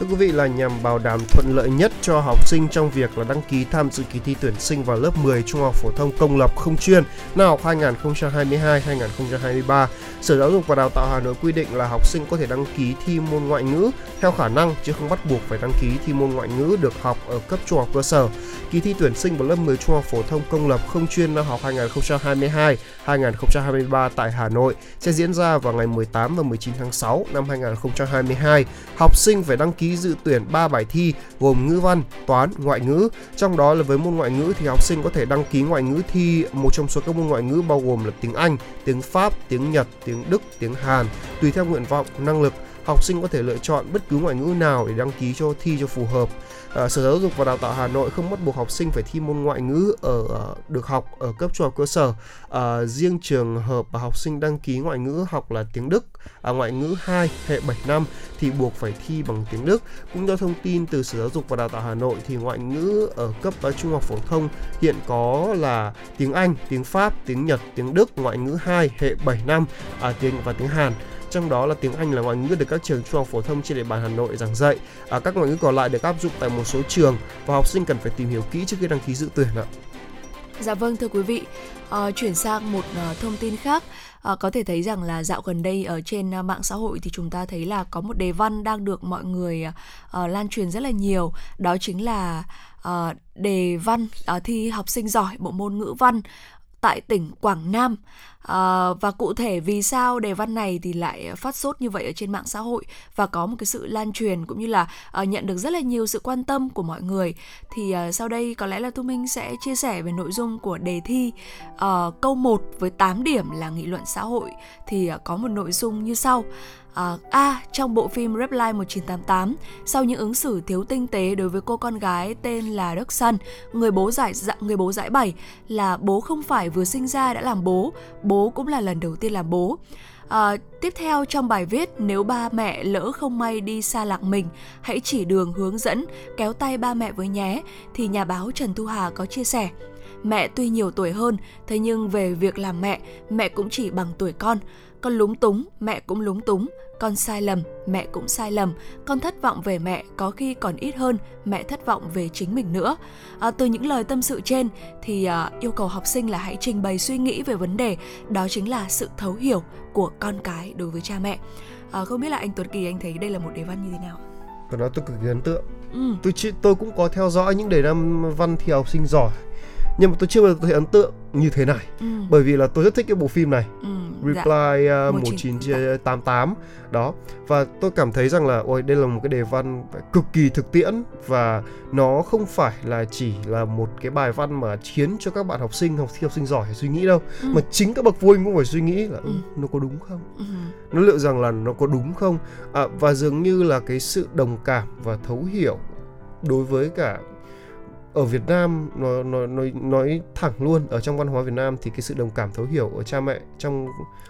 Thưa quý vị, là nhằm bảo đảm thuận lợi nhất cho học sinh trong việc là đăng ký tham dự kỳ thi tuyển sinh vào lớp 10 trung học phổ thông công lập không chuyên năm học 2022-2023. Sở Giáo dục và Đào tạo Hà Nội quy định là học sinh có thể đăng ký thi môn ngoại ngữ theo khả năng chứ không bắt buộc phải đăng ký thi môn ngoại ngữ được học ở cấp trung học cơ sở. Kỳ thi tuyển sinh vào lớp 10 trung học phổ thông công lập không chuyên năm học 2022-2023 tại Hà Nội sẽ diễn ra vào ngày 18 và 19 tháng 6 năm 2022. Học sinh phải đăng ký dự tuyển 3 bài thi gồm ngữ văn, toán, ngoại ngữ. Trong đó là với môn ngoại ngữ thì học sinh có thể đăng ký ngoại ngữ thi một trong số các môn ngoại ngữ bao gồm là tiếng Anh, tiếng Pháp, tiếng Nhật, tiếng Đức, tiếng Hàn tùy theo nguyện vọng, năng lực học sinh có thể lựa chọn bất cứ ngoại ngữ nào để đăng ký cho thi cho phù hợp. Ờ, sở Giáo dục và Đào tạo Hà Nội không bắt buộc học sinh phải thi môn ngoại ngữ ở uh, được học ở cấp trung học cơ sở. À, riêng trường hợp học sinh đăng ký ngoại ngữ học là tiếng Đức, à, ngoại ngữ 2 hệ 7 năm thì buộc phải thi bằng tiếng Đức. Cũng theo thông tin từ Sở Giáo dục và Đào tạo Hà Nội thì ngoại ngữ ở cấp uh, trung học phổ thông hiện có là tiếng Anh, tiếng Pháp, tiếng Nhật, tiếng Đức, ngoại ngữ 2 hệ 7 năm, à, tiếng và tiếng Hàn trong đó là tiếng Anh là ngoại ngữ được các trường trung học phổ thông trên địa bàn Hà Nội giảng dạy. À, các ngoại ngữ còn lại được áp dụng tại một số trường và học sinh cần phải tìm hiểu kỹ trước khi đăng ký dự tuyển ạ. Dạ vâng thưa quý vị, à, chuyển sang một uh, thông tin khác. À, có thể thấy rằng là dạo gần đây ở trên uh, mạng xã hội thì chúng ta thấy là có một đề văn đang được mọi người uh, lan truyền rất là nhiều. Đó chính là uh, đề văn uh, thi học sinh giỏi bộ môn ngữ văn tại tỉnh Quảng Nam. À, và cụ thể vì sao đề văn này thì lại phát sốt như vậy ở trên mạng xã hội và có một cái sự lan truyền cũng như là à, nhận được rất là nhiều sự quan tâm của mọi người thì à, sau đây có lẽ là Thu Minh sẽ chia sẻ về nội dung của đề thi à, câu 1 với 8 điểm là nghị luận xã hội thì à, có một nội dung như sau À, A. Trong bộ phim Reply 1988, sau những ứng xử thiếu tinh tế đối với cô con gái tên là Đức Sun, người bố giải dạ, người bố giải bày là bố không phải vừa sinh ra đã làm bố, bố cũng là lần đầu tiên làm bố. À, tiếp theo trong bài viết nếu ba mẹ lỡ không may đi xa lạc mình hãy chỉ đường hướng dẫn kéo tay ba mẹ với nhé thì nhà báo Trần Thu Hà có chia sẻ mẹ tuy nhiều tuổi hơn thế nhưng về việc làm mẹ mẹ cũng chỉ bằng tuổi con con lúng túng mẹ cũng lúng túng. Con sai lầm mẹ cũng sai lầm. Con thất vọng về mẹ có khi còn ít hơn mẹ thất vọng về chính mình nữa. À, từ những lời tâm sự trên thì à, yêu cầu học sinh là hãy trình bày suy nghĩ về vấn đề. Đó chính là sự thấu hiểu của con cái đối với cha mẹ. À, không biết là anh Tuấn Kỳ anh thấy đây là một đề văn như thế nào? Và đó tôi cực kỳ ấn tượng. Ừ. tôi tôi cũng có theo dõi những đề năm văn thi học sinh giỏi nhưng mà tôi chưa bao giờ thấy ấn tượng như thế này. Ừ. bởi vì là tôi rất thích cái bộ phim này. Ừ, Reply dạ. uh, 1988 đó. Và tôi cảm thấy rằng là ôi đây là một cái đề văn cực kỳ thực tiễn. Và nó không phải là chỉ là một cái bài văn mà khiến cho các bạn học sinh học học sinh giỏi suy nghĩ đâu. Ừ. mà chính các bậc phụ huynh cũng phải suy nghĩ là ừ, nó có đúng không? Ừ. nó liệu rằng là nó có đúng không? À, và dường như là cái sự đồng cảm và thấu hiểu đối với cả ở Việt Nam nói nói nói nói thẳng luôn ở trong văn hóa Việt Nam thì cái sự đồng cảm thấu hiểu ở cha mẹ trong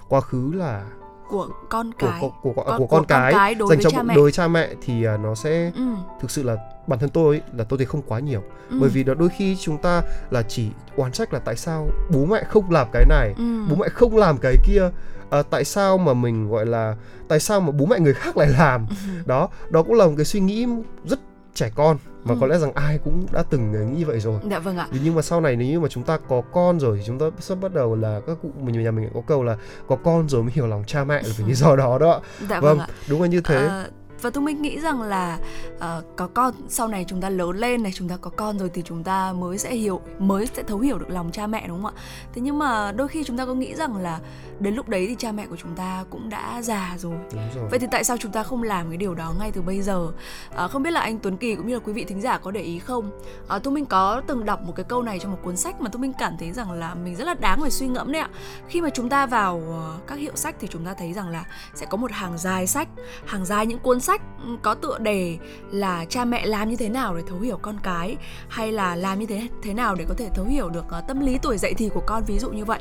quá khứ là của con cái của của, của, con, của con, của cái, cái đối dành cho cha mẹ. đối với cha mẹ thì uh, nó sẽ ừ. thực sự là bản thân tôi ấy, là tôi thấy không quá nhiều Ừ. bởi vì đó đôi khi chúng ta là chỉ oán trách là tại sao bố mẹ không làm cái này Ừ. bố mẹ không làm cái kia à, tại sao mà mình gọi là tại sao mà bố mẹ người khác lại làm Ừ. đó đó cũng là một cái suy nghĩ rất trẻ con mà Ừ. có lẽ rằng ai cũng đã từng nghĩ vậy rồi. Dạ vâng ạ. Nhưng mà sau này nếu như mà chúng ta có con rồi thì chúng ta sắp bắt đầu là các cụ mình nhà mình có câu là có con rồi mới hiểu lòng cha mẹ là vì lý do đó đó dạ vâng, ạ. đúng là như thế. Ờ, và tôi mình nghĩ rằng là ờ, có con sau này chúng ta lớn lên này chúng ta có con rồi thì chúng ta mới sẽ hiểu mới sẽ thấu hiểu được lòng cha mẹ đúng không ạ? Thế nhưng mà đôi khi chúng ta có nghĩ rằng là đến lúc đấy thì cha mẹ của chúng ta cũng đã già rồi. Rồi. Vậy thì tại sao chúng ta không làm cái điều đó ngay từ bây giờ? À, không biết là anh Tuấn Kỳ cũng như là quý vị thính giả có để ý không? À, tôi mình có từng đọc một cái câu này trong một cuốn sách mà tôi mình cảm thấy rằng là mình rất là đáng phải suy ngẫm đấy ạ. Khi mà chúng ta vào ờ, các hiệu sách thì chúng ta thấy rằng là sẽ có một hàng dài sách hàng dài những cuốn sách sách có tựa đề là cha mẹ làm như thế nào để thấu hiểu con cái hay là làm như thế thế nào để có thể thấu hiểu được ờ, tâm lý tuổi dậy thì của con ví dụ như vậy.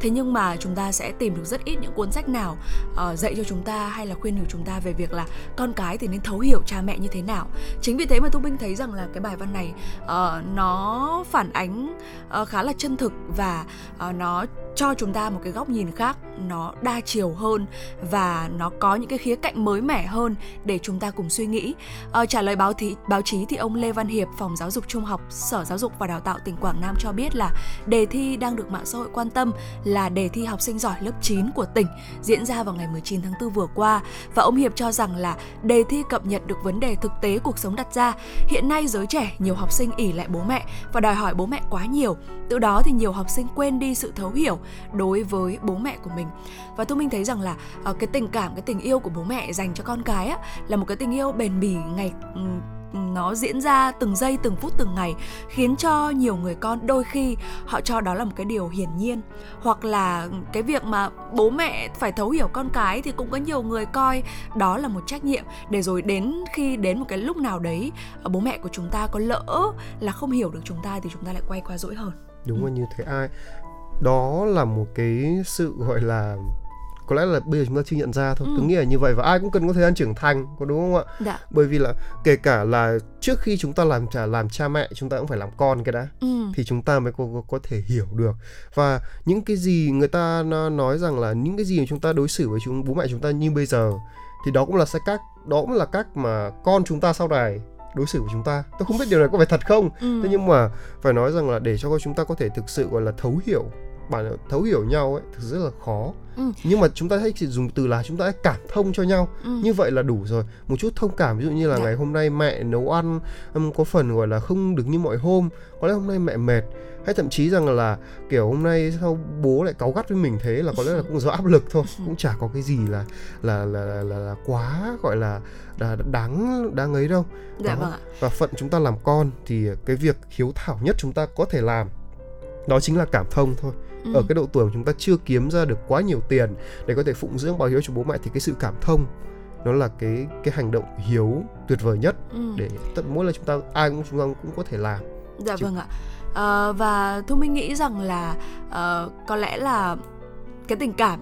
Thế nhưng mà chúng ta sẽ tìm được rất ít những cuốn sách nào uh, dạy cho chúng ta hay là khuyên nhủ chúng ta về việc là con cái thì nên thấu hiểu cha mẹ như thế nào. Chính vì thế mà thu minh thấy rằng là cái bài văn này uh, nó phản ánh uh, khá là chân thực và uh, nó cho chúng ta một cái góc nhìn khác nó đa chiều hơn và nó có những cái khía cạnh mới mẻ hơn để chúng ta cùng suy nghĩ. Ờ, trả lời báo thị báo chí thì ông Lê Văn Hiệp phòng giáo dục trung học Sở Giáo dục và Đào tạo tỉnh Quảng Nam cho biết là đề thi đang được mạng xã hội quan tâm là đề thi học sinh giỏi lớp 9 của tỉnh diễn ra vào ngày 19 tháng 4 vừa qua. Và ông Hiệp cho rằng là đề thi cập nhật được vấn đề thực tế cuộc sống đặt ra. Hiện nay giới trẻ nhiều học sinh ỉ lại bố mẹ và đòi hỏi bố mẹ quá nhiều. Từ đó thì nhiều học sinh quên đi sự thấu hiểu đối với bố mẹ của mình. Và tôi mình thấy rằng là ờ, cái tình cảm cái tình yêu của bố mẹ dành cho con cái á là một cái tình yêu bền bỉ ngày nó diễn ra từng giây từng phút từng ngày khiến cho nhiều người con đôi khi họ cho đó là một cái điều hiển nhiên. Hoặc là cái việc mà bố mẹ phải thấu hiểu con cái thì cũng có nhiều người coi đó là một trách nhiệm. Để rồi đến khi đến một cái lúc nào đấy ờ, bố mẹ của chúng ta có lỡ là không hiểu được chúng ta thì chúng ta lại quay qua dỗi hơn. Đúng là như thế. Ai? Đó là một cái sự gọi là có lẽ là bây giờ chúng ta chưa nhận ra thôi. Ừ. tôi nghĩ là như vậy và ai cũng cần có thời gian trưởng thành có đúng không ạ? Dạ. Bởi vì là kể cả là trước khi chúng ta làm trả làm cha mẹ chúng ta cũng phải làm con cái đã ừ. thì chúng ta mới có, có, có thể hiểu được. Và những cái gì người ta nó nói rằng là những cái gì mà chúng ta đối xử với chúng bố mẹ chúng ta như bây giờ thì đó cũng là sẽ cách đó cũng là cách mà con chúng ta sau này đối xử với chúng ta. Tôi không biết điều này có phải thật không? Ừ. thế nhưng mà phải nói rằng là để cho chúng ta có thể thực sự gọi là thấu hiểu bản thấu hiểu nhau ấy thực sự rất là khó. Ừ. nhưng mà chúng ta hãy chỉ dùng từ là chúng ta hãy cảm thông cho nhau. Ừ. như vậy là đủ rồi. Một chút thông cảm ví dụ như là Dạ. ngày hôm nay mẹ nấu ăn có phần gọi là không được như mọi hôm có lẽ hôm nay mẹ mệt. Hay thậm chí rằng là kiểu hôm nay sao bố lại cáu gắt với mình thế là có lẽ là cũng do áp lực thôi. Cũng chả có cái gì là là là là, là, là quá gọi là, là đáng đáng ấy đâu. Dạ Đó. vâng ạ. Và phận chúng ta làm con thì cái việc hiếu thảo nhất chúng ta có thể làm đó chính là cảm thông thôi Ừ. ở cái độ tuổi mà chúng ta chưa kiếm ra được quá nhiều tiền để có thể phụng dưỡng báo hiếu cho bố mẹ thì cái sự cảm thông nó là cái cái hành động hiếu tuyệt vời nhất Ừ. để tất mỗi lần chúng ta ai cũng chúng ta cũng có thể làm Dạ Chứ- vâng ạ. Ờ, và Thu Minh nghĩ rằng là ờ, có lẽ là cái tình cảm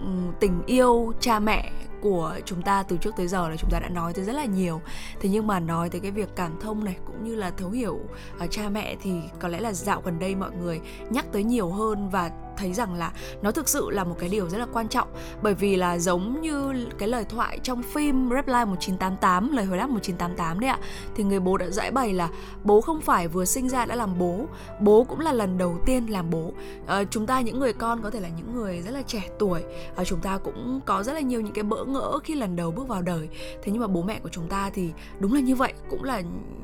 ừm, tình yêu cha mẹ của chúng ta từ trước tới giờ là chúng ta đã nói tới rất là nhiều. Thế nhưng mà nói tới cái việc cảm thông này cũng như là thấu hiểu uh, cha mẹ thì có lẽ là dạo gần đây mọi người nhắc tới nhiều hơn và thấy rằng là nó thực sự là một cái điều rất là quan trọng. Bởi vì là giống như cái lời thoại trong phim Reply 1988 lời hồi đáp 1988 đấy ạ thì người bố đã giải bày là bố không phải vừa sinh ra đã làm bố bố cũng là lần đầu tiên làm bố. À, chúng ta những người con có thể là những người rất là trẻ tuổi à, chúng ta cũng có rất là nhiều những cái bỡ ngỡ khi lần đầu bước vào đời. Thế nhưng mà bố mẹ của chúng ta thì đúng là như vậy cũng là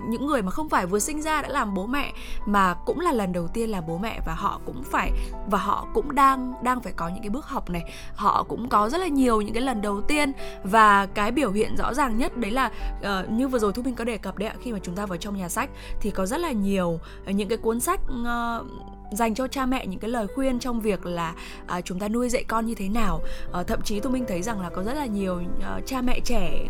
những người mà không phải vừa sinh ra đã làm bố mẹ mà cũng là lần đầu tiên làm bố mẹ và họ cũng phải và họ cũng đang đang phải có những cái bước học này. Họ cũng có rất là nhiều những cái lần đầu tiên và cái biểu hiện rõ ràng nhất đấy là uh, như vừa rồi thu minh có đề cập đấy ạ khi mà chúng ta vào trong nhà sách thì có rất là nhiều những cái cuốn sách uh, dành cho cha mẹ những cái lời khuyên trong việc là à, chúng ta nuôi dạy con như thế nào. À, thậm chí tôi minh thấy rằng là có rất là nhiều ờ, cha mẹ trẻ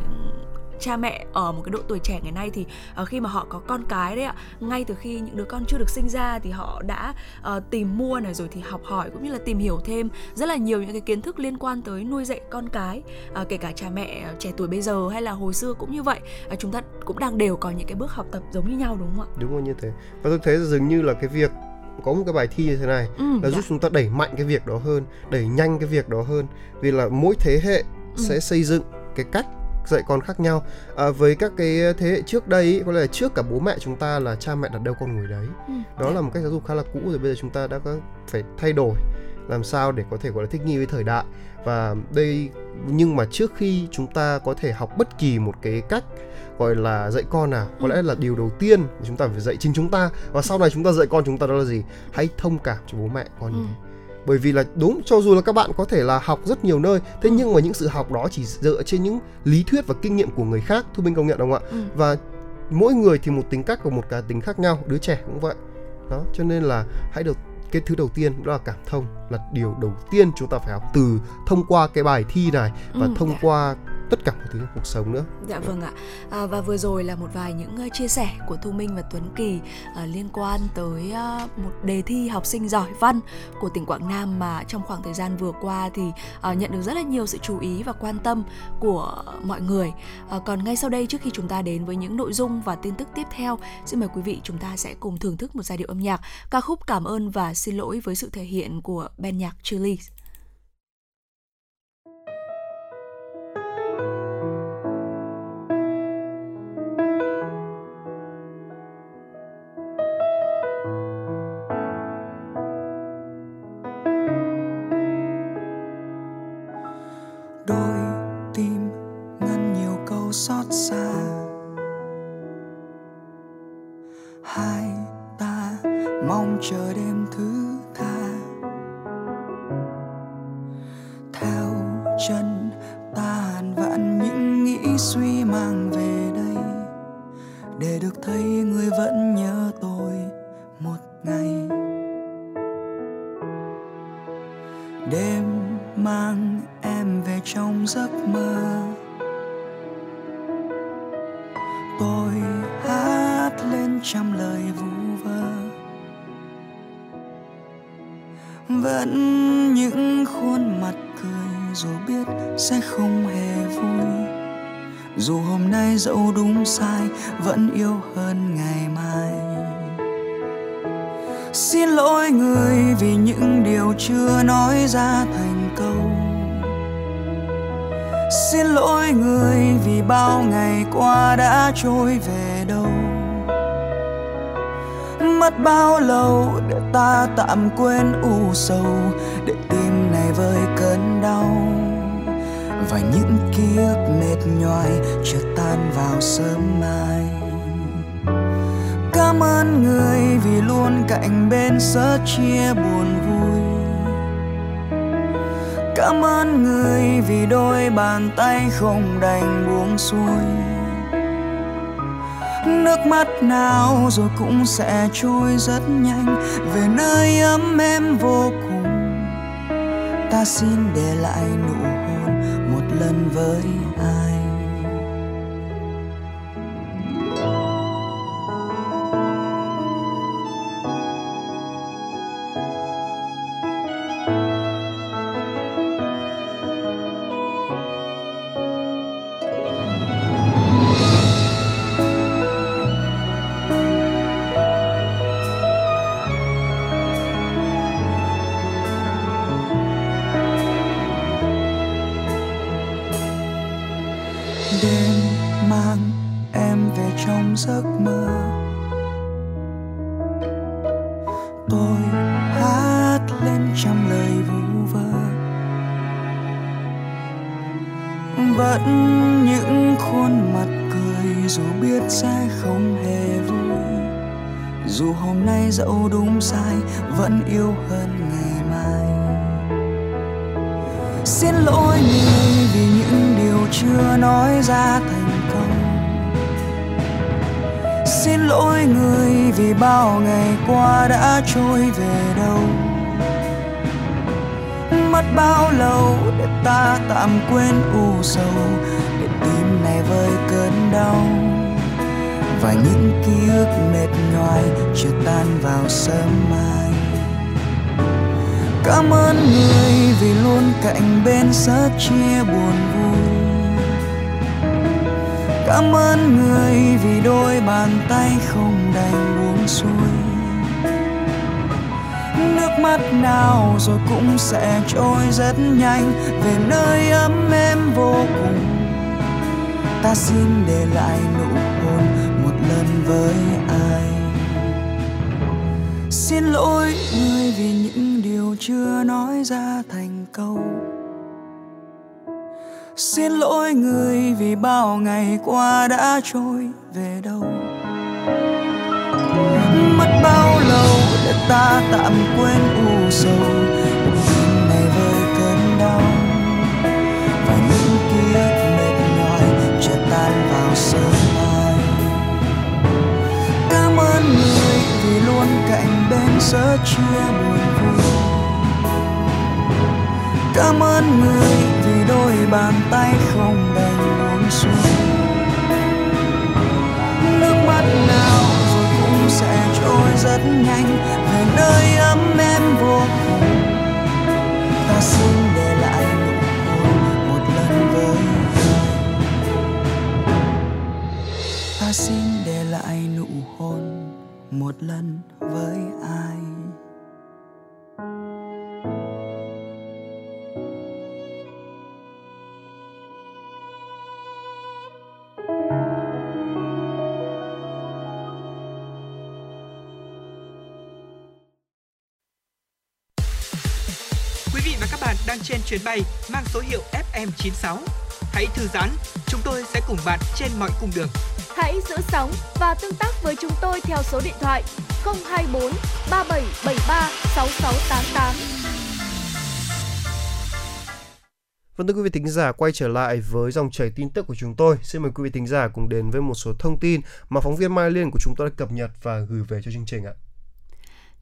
cha mẹ ở một cái độ tuổi trẻ ngày nay thì uh, khi mà họ có con cái đấy ạ ngay từ khi những đứa con chưa được sinh ra thì họ đã uh, tìm mua này rồi thì học hỏi cũng như là tìm hiểu thêm rất là nhiều những cái kiến thức liên quan tới nuôi dạy con cái uh, kể cả cha mẹ trẻ tuổi bây giờ hay là hồi xưa cũng như vậy. Uh, chúng ta cũng đang đều có những cái bước học tập giống như nhau đúng không ạ? Đúng rồi như thế. Và tôi thấy dường như là cái việc có một cái bài thi như thế này ừ, là dạ. giúp chúng ta đẩy mạnh cái việc đó hơn đẩy nhanh cái việc đó hơn vì là mỗi thế hệ Ừ. sẽ xây dựng cái cách dạy con khác nhau à, với các cái thế hệ trước đây ý, có lẽ là trước cả bố mẹ chúng ta là cha mẹ đặt đâu con ngồi đấy Ừ, đó dạ. là một cách giáo dục khá là cũ rồi bây giờ chúng ta đã có phải thay đổi làm sao để có thể gọi là thích nghi với thời đại và đây nhưng mà trước khi chúng ta có thể học bất kỳ một cái cách gọi là dạy con nào có Ừ. lẽ là điều đầu tiên chúng ta phải dạy chính chúng ta và sau này chúng ta dạy con chúng ta đó là gì hãy thông cảm cho bố mẹ con Ừ. thế bởi vì là đúng cho dù là các bạn có thể là học rất nhiều nơi thế Ừ. nhưng mà những sự học đó chỉ dựa trên những lý thuyết và kinh nghiệm của người khác thu minh công nhận không ạ Ừ. và mỗi người thì một tính cách và một cá tính khác nhau đứa trẻ cũng vậy đó cho nên là hãy được cái thứ đầu tiên đó là cảm thông là điều đầu tiên chúng ta phải học từ thông qua cái bài thi này và Ừ, thông dạ. qua tất cả mọi thứ trong cuộc sống nữa Dạ vâng ạ. À, và vừa rồi là một vài những chia sẻ của Thu Minh và Tuấn Kỳ à, liên quan tới à, một đề thi học sinh giỏi văn của tỉnh Quảng Nam mà trong khoảng thời gian vừa qua thì à, nhận được rất là nhiều sự chú ý và quan tâm của mọi người. à, còn ngay sau đây trước khi chúng ta đến với những nội dung và tin tức tiếp theo, xin mời quý vị chúng ta sẽ cùng thưởng thức một giai điệu âm nhạc ca khúc Cảm ơn và xin lỗi với sự thể hiện của ban nhạc Chili. Xin lỗi người vì bao ngày qua đã trôi về đâu. Mất bao lâu để ta tạm quên u sầu, để tim này vơi cơn đau. Và những ký ức mệt nhoài chợt tan vào sớm mai. Cảm ơn người vì luôn cạnh bên sớt chia buồn vui cảm ơn người vì đôi bàn tay không đành buông xuôi. Nước mắt nào rồi cũng sẽ trôi rất nhanh. Về nơi ấm em vô cùng, ta xin để lại nụ hôn một lần với ai? Xin lỗi người vì bao ngày qua đã trôi về đâu. Mất bao lâu để ta tạm quên u sầu, để tim này vơi cơn đau. Và những ký ức mệt nhoài chưa tan vào sớm mai. Cảm ơn người vì luôn cạnh bên sớt chia buồn vui cảm ơn người vì đôi bàn tay không đành buông xuôi. Nước mắt nào rồi cũng sẽ trôi rất nhanh, về nơi ấm êm vô cùng. Ta xin để lại nụ hôn một lần với ai. Xin lỗi người vì những điều chưa nói ra thành câu xin lỗi người vì bao ngày qua đã trôi về đâu. Mất bao lâu để ta tạm quên u sầu? Tim này với cơn đau, và những ký ức mệt nhòi chợt tan vào sớm mai. Cảm ơn người vì luôn cạnh bên sớt chia buồn vui. Cảm ơn người đôi bàn tay không đành buông xuống. Nước mắt nào rồi cũng sẽ trôi rất nhanh, về nơi ấm em vô cùng. Ta xin để lại nụ hôn một lần với ta xin để lại nụ hôn, một lần với ai. Đang trên chuyến bay mang số hiệu FM96. Hãy thư giãn, chúng tôi sẽ cùng bạn trên mọi cung đường. Hãy giữ sóng và tương tác với chúng tôi theo số điện thoại 024 3773 6688. Vâng thưa quý vị thính giả, quay trở lại với dòng chảy tin tức của chúng tôi. Xin mời quý vị thính giả cùng đến với một số thông tin mà phóng viên Mai Liên của chúng tôi đã cập nhật và gửi về cho chương trình ạ.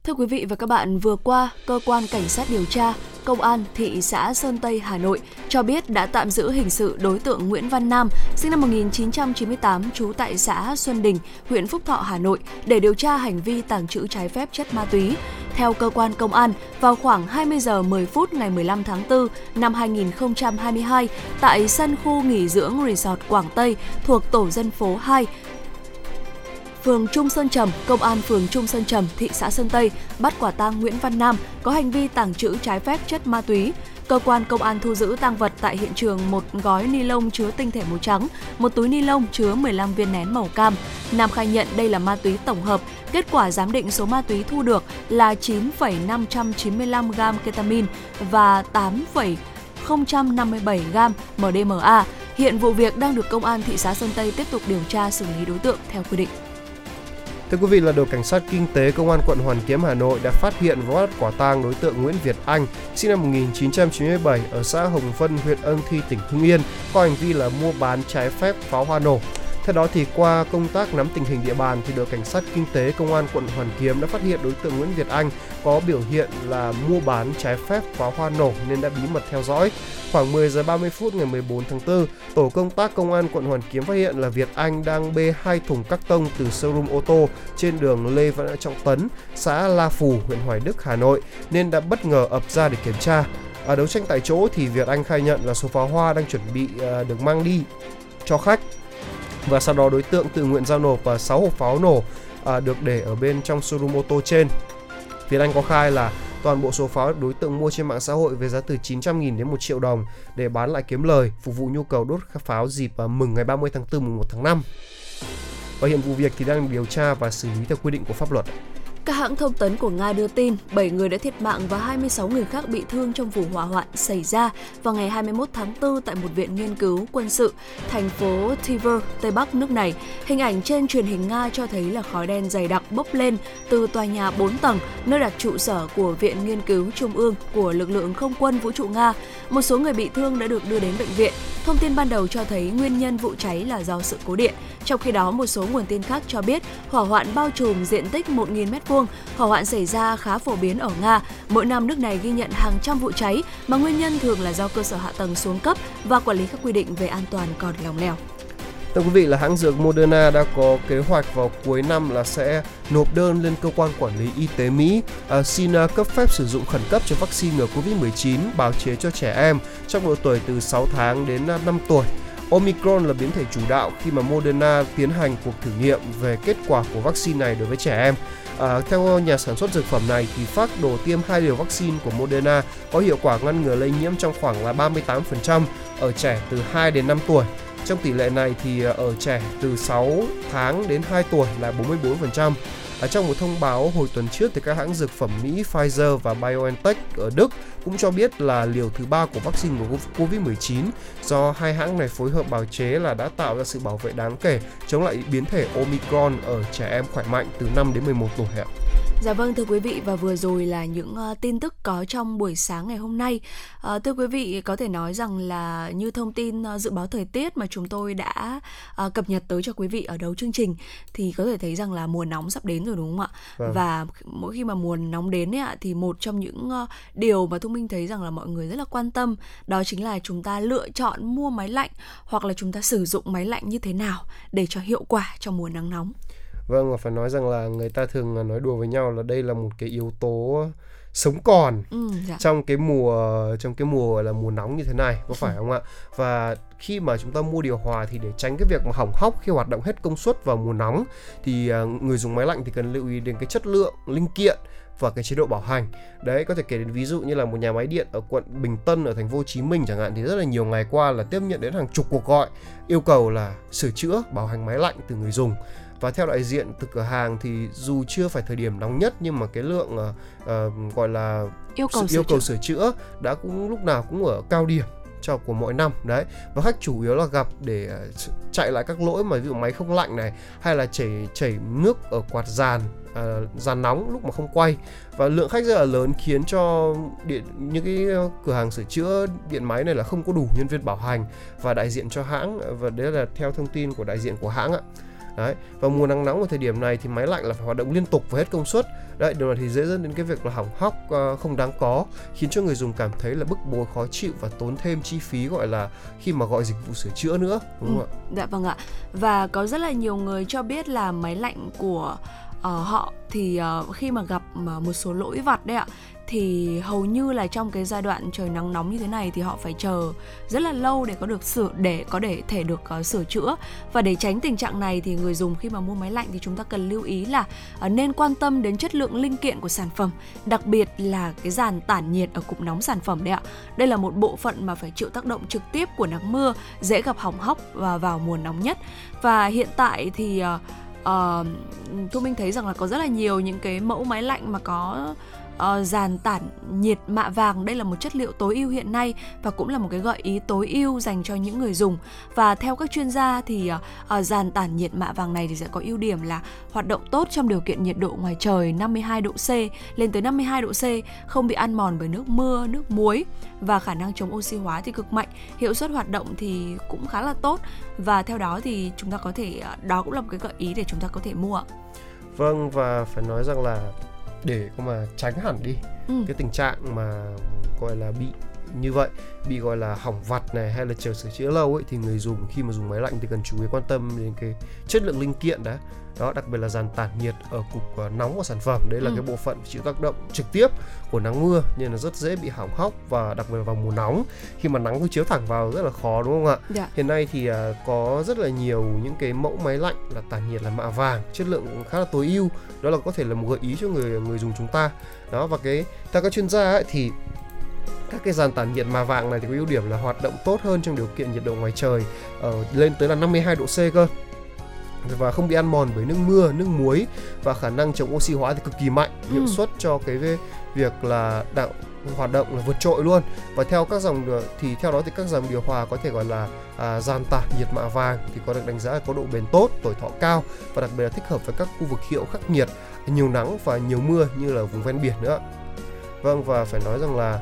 Thưa quý vị và các bạn, vừa qua, cơ quan cảnh sát điều tra Công an thị xã Sơn Tây, Hà Nội cho biết đã tạm giữ hình sự đối tượng Nguyễn Văn Nam, sinh năm 1998, trú tại xã Xuân Đình, huyện Phúc Thọ, Hà Nội để điều tra hành vi tàng trữ trái phép chất ma túy. Theo cơ quan công an, vào khoảng 20 giờ 10 phút ngày 15 tháng 4 năm 2022, tại sân khu nghỉ dưỡng Resort Quảng Tây thuộc tổ dân phố 2, phường Trung Sơn Trầm, công an phường Trung Sơn Trầm, thị xã Sơn Tây bắt quả tang Nguyễn Văn Nam có hành vi tàng trữ trái phép chất ma túy. Cơ quan công an thu giữ tăng vật tại hiện trường một gói ni lông chứa tinh thể màu trắng, một túi ni lông chứa 15 viên nén màu cam. Nam khai nhận đây là ma túy tổng hợp. Kết quả giám định số ma túy thu được là 9,595 gram ketamine và 8,057 gram MDMA. Hiện vụ việc đang được công an thị xã Sơn Tây tiếp tục điều tra xử lý đối tượng theo quy định. Thưa quý vị là đội cảnh sát kinh tế công an quận Hoàn Kiếm Hà Nội đã phát hiện và bắt quả tang đối tượng Nguyễn Việt Anh, sinh năm 1997 ở xã Hồng Vân, huyện Ân Thi, tỉnh Hưng Yên, có hành vi là mua bán trái phép pháo hoa nổ. Theo đó thì qua công tác nắm tình hình địa bàn thì đội cảnh sát kinh tế công an quận Hoàn Kiếm đã phát hiện đối tượng Nguyễn Việt Anh có biểu hiện là mua bán trái phép pháo hoa nổ nên đã bí mật theo dõi. Khoảng 10 giờ 30 phút ngày 14 tháng 4, tổ công tác công an quận Hoàn Kiếm phát hiện là Việt Anh đang bê hai thùng các tông từ showroom ô tô trên đường Lê Văn Trọng Tấn, xã La Phù, huyện Hoài Đức, Hà Nội nên đã bất ngờ ập ra để kiểm tra. Ở đấu tranh tại chỗ thì Việt Anh khai nhận là số pháo hoa đang chuẩn bị ờ, được mang đi cho khách và sau đó đối tượng tự nguyện giao nộp và 6 hộp pháo nổ à, được để ở bên trong showroom ô tô trên. Việt Anh có khai là toàn bộ số pháo đối tượng mua trên mạng xã hội với giá từ 900.000 đến 1 triệu đồng để bán lại kiếm lời, phục vụ nhu cầu đốt pháo dịp à, mừng ngày 30 tháng 4 mùng 1 tháng 5. Và hiện vụ việc thì đang điều tra và xử lý theo quy định của pháp luật. Các hãng thông tấn của Nga đưa tin 7 người đã thiệt mạng và 26 người khác bị thương trong vụ hỏa hoạn xảy ra vào ngày 21 tháng 4 tại một viện nghiên cứu quân sự thành phố Tver, Tây Bắc nước này. Hình ảnh trên truyền hình Nga cho thấy là khói đen dày đặc bốc lên từ tòa nhà 4 tầng nơi đặt trụ sở của Viện Nghiên cứu Trung ương của lực lượng không quân vũ trụ Nga. Một số người bị thương đã được đưa đến bệnh viện. Thông tin ban đầu cho thấy nguyên nhân vụ cháy là do sự cố điện. Trong khi đó, một số nguồn tin khác cho biết hỏa hoạn bao trùm diện tích 1.000 m2. Hỏa hoạn xảy ra khá phổ biến ở Nga. Mỗi năm nước này ghi nhận hàng trăm vụ cháy mà nguyên nhân thường là do cơ sở hạ tầng xuống cấp và quản lý các quy định về an toàn còn lòng lẻo. Thưa quý vị là hãng dược Moderna đã có kế hoạch vào cuối năm là sẽ nộp đơn lên cơ quan quản lý y tế Mỹ uh, xin uh, cấp phép sử dụng khẩn cấp cho vaccine ngừa Covid-19 bào chế cho trẻ em trong độ tuổi từ 6 tháng đến 5 tuổi. Omicron là biến thể chủ đạo khi mà Moderna tiến hành cuộc thử nghiệm về kết quả của vaccine này đối với trẻ em. À, theo nhà sản xuất dược phẩm này thì phác đồ tiêm hai liều vaccine của Moderna có hiệu quả ngăn ngừa lây nhiễm trong khoảng là 38% ở trẻ từ 2 đến 5 tuổi. Trong tỷ lệ này thì à, ở trẻ từ 6 tháng đến 2 tuổi là 44%. À, trong một thông báo hồi tuần trước thì các hãng dược phẩm Mỹ Pfizer và BioNTech ở Đức cũng cho biết là liều thứ ba của vaccine của COVID-19 do hai hãng này phối hợp bào chế là đã tạo ra sự bảo vệ đáng kể chống lại biến thể Omicron ở trẻ em khỏe mạnh từ 5 đến 11 tuổi ạ. Dạ vâng thưa quý vị và vừa rồi là những uh, tin tức có trong buổi sáng ngày hôm nay. Uh, thưa quý vị có thể nói rằng là như thông tin uh, dự báo thời tiết mà chúng tôi đã uh, cập nhật tới cho quý vị ở đầu chương trình thì có thể thấy rằng là mùa nóng sắp đến rồi đúng không ạ? Vâng. Và mỗi khi mà mùa nóng đến ấy ạ thì một trong những uh, điều mà Thu Minh thấy rằng là mọi người rất là quan tâm đó chính là chúng ta lựa chọn mua máy lạnh hoặc là chúng ta sử dụng máy lạnh như thế nào để cho hiệu quả trong mùa nắng nóng. Vâng, và phải nói rằng là người ta thường nói đùa với nhau là đây là một cái yếu tố sống còn ừ, dạ. trong cái mùa trong cái mùa là mùa nóng như thế này có phải không ạ? Và khi mà chúng ta mua điều hòa thì để tránh cái việc mà hỏng hóc khi hoạt động hết công suất vào mùa nóng thì à, người dùng máy lạnh thì cần lưu ý đến cái chất lượng linh kiện và cái chế độ bảo hành. Đấy có thể kể đến ví dụ như là một nhà máy điện ở quận Bình Tân ở thành phố Hồ Chí Minh chẳng hạn thì rất là nhiều ngày qua là tiếp nhận đến hàng chục cuộc gọi yêu cầu là sửa chữa bảo hành máy lạnh từ người dùng và theo đại diện từ cửa hàng thì dù chưa phải thời điểm nóng nhất nhưng mà cái lượng uh, gọi là yêu cầu, yêu cầu sửa chữa đã cũng lúc nào cũng ở cao điểm cho của mỗi năm đấy. Và khách chủ yếu là gặp để ờ, chạy lại các lỗi mà ví dụ máy không lạnh này hay là chảy chảy nước ở quạt dàn uh, dàn nóng lúc mà không quay. Và lượng khách rất là lớn khiến cho điện những cái cửa hàng sửa chữa điện máy này là không có đủ nhân viên bảo hành và đại diện cho hãng và đấy là theo thông tin của đại diện của hãng ạ đấy và mùa nắng nóng ở thời điểm này thì máy lạnh là phải hoạt động liên tục và hết công suất. Đấy điều này thì dễ dẫn đến cái việc là hỏng hóc uh, không đáng có khiến cho người dùng cảm thấy là bức bối khó chịu và tốn thêm chi phí gọi là khi mà gọi dịch vụ sửa chữa nữa đúng không ừ, ạ? dạ vâng ạ. Và có rất là nhiều người cho biết là máy lạnh của uh, họ thì uh, khi mà gặp uh, một số lỗi vặt đấy ạ thì hầu như là trong cái giai đoạn trời nắng nóng như thế này thì họ phải chờ rất là lâu để có được sửa để có để thể được uh, sửa chữa. Và để tránh tình trạng này thì người dùng khi mà mua máy lạnh thì chúng ta cần lưu ý là uh, nên quan tâm đến chất lượng linh kiện của sản phẩm đặc biệt là cái dàn tản nhiệt ở cụm nóng sản phẩm đấy ạ. Đây là một bộ phận mà phải chịu tác động trực tiếp của nắng mưa dễ gặp hỏng hóc và vào mùa nóng nhất. Và hiện tại thì uh, uh, thu minh thấy rằng là có rất là nhiều những cái mẫu máy lạnh mà có uh, giàn tản nhiệt mạ vàng đây là một chất liệu tối ưu hiện nay và cũng là một cái gợi ý tối ưu dành cho những người dùng. Và theo các chuyên gia thì uh, giàn tản nhiệt mạ vàng này thì sẽ có ưu điểm là hoạt động tốt trong điều kiện nhiệt độ ngoài trời 52 độ C lên tới 52 độ C không bị ăn mòn bởi nước mưa nước muối và khả năng chống oxy hóa thì cực mạnh. Hiệu suất hoạt động thì cũng khá là tốt và theo đó thì chúng ta có thể ờ, đó cũng là một cái gợi ý để chúng ta có thể mua. Vâng và phải nói rằng là để mà tránh hẳn đi ừ. cái tình trạng mà gọi là bị như vậy bị gọi là hỏng vặt này hay là chờ sửa chữa lâu ấy thì người dùng khi mà dùng máy lạnh thì cần chú ý quan tâm đến cái chất lượng linh kiện đã đó đặc biệt là dàn tản nhiệt ở cục ờ, nóng của sản phẩm. Đấy là ừ. cái bộ phận chịu tác động trực tiếp của nắng mưa nên là rất dễ bị hỏng hóc và đặc biệt là vào mùa nóng. Khi mà nắng cứ chiếu thẳng vào rất là khó đúng không ạ? Dạ. hiện nay thì uh, có rất là nhiều những cái mẫu máy lạnh là tản nhiệt là mạ vàng chất lượng cũng khá là tối ưu. Đó là có thể là một gợi ý cho người người dùng chúng ta. Đó và cái theo các chuyên gia ấy, thì các cái dàn tản nhiệt mạ vàng này thì có ưu điểm là hoạt động tốt hơn trong điều kiện nhiệt độ ngoài trời ở lên tới là 52 độ C cơ và không bị ăn mòn bởi nước mưa, nước muối và khả năng chống oxy hóa thì cực kỳ mạnh, hiệu ừ. suất cho cái việc là đạo hoạt động là vượt trội luôn. Và theo các dòng thì theo đó thì các dòng điều hòa có thể gọi là à, gian tản nhiệt mạ vàng thì có được đánh giá là có độ bền tốt tuổi thọ cao và đặc biệt là thích hợp với các khu vực hiệu khắc nghiệt nhiều nắng và nhiều mưa như là vùng ven biển nữa. Vâng và phải nói rằng là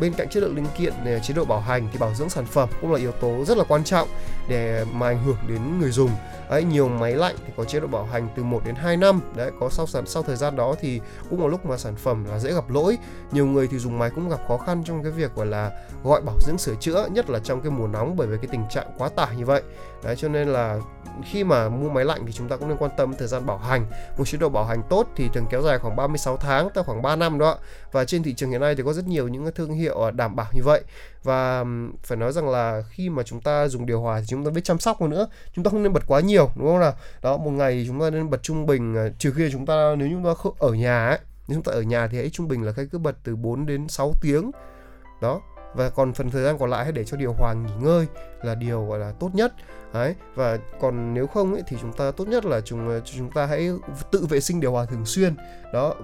bên cạnh chất lượng linh kiện chế độ bảo hành thì bảo dưỡng sản phẩm cũng là yếu tố rất là quan trọng để mà ảnh hưởng đến người dùng Đấy, nhiều máy lạnh thì có chế độ bảo hành từ 1 đến 2 năm. Đấy có sau sản sau thời gian đó thì cũng có lúc mà sản phẩm là dễ gặp lỗi. Nhiều người thì dùng máy cũng gặp khó khăn trong cái việc gọi là gọi bảo dưỡng sửa chữa nhất là trong cái mùa nóng bởi vì cái tình trạng quá tải như vậy. Đấy cho nên là khi mà mua máy lạnh thì chúng ta cũng nên quan tâm thời gian bảo hành. Một chế độ bảo hành tốt thì thường kéo dài khoảng 36 tháng tới khoảng 3 năm đó. Và trên thị trường hiện nay thì có rất nhiều những thương hiệu à, đảm bảo như vậy và phải nói rằng là khi mà chúng ta dùng điều hòa thì chúng ta biết chăm sóc hơn nữa. Chúng ta không nên bật quá nhiều, đúng không nào? Đó, một ngày chúng ta nên bật trung bình ờ, trừ khi chúng ta, nếu chúng ta ở nhà ấy, nếu chúng ta ở nhà thì hãy trung bình là cái cứ bật từ 4 đến 6 tiếng. Đó, và còn phần thời gian còn lại hãy để cho điều hòa nghỉ ngơi là điều, gọi là, tốt nhất đấy và còn nếu không ấy, thì chúng ta tốt nhất là chúng ờ, chúng ta hãy tự vệ sinh điều hòa thường xuyên. Đó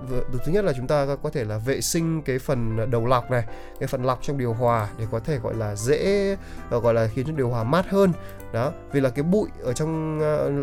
thứ nhất là chúng ta có thể là vệ sinh cái phần đầu lọc này cái phần lọc trong điều hòa để có thể gọi là dễ ờ, gọi là khiến cho điều hòa mát hơn. Đó vì là cái bụi ở trong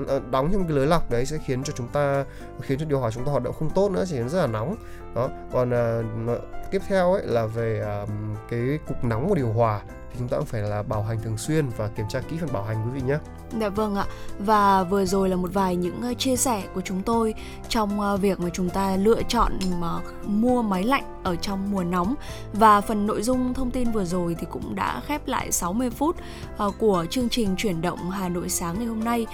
ờ, đóng trong cái lưới lọc đấy sẽ khiến cho chúng ta khiến cho điều hòa chúng ta hoạt động không tốt nữa chỉ rất là nóng. Đó còn uh, tiếp theo ấy là về uh, cái cục nóng của điều hòa thì chúng ta cũng phải là bảo hành thường xuyên và kiểm tra kỹ phần bảo hành quý vị nhé. Dạ vâng ạ. Và vừa rồi là một vài những ờ, chia sẻ của chúng tôi trong ờ, việc mà chúng ta lựa chọn mà mua máy lạnh ở trong mùa nóng và phần nội dung thông tin vừa rồi thì cũng đã khép lại 60 phút của chương trình chuyển động Hà Nội sáng ngày hôm nay.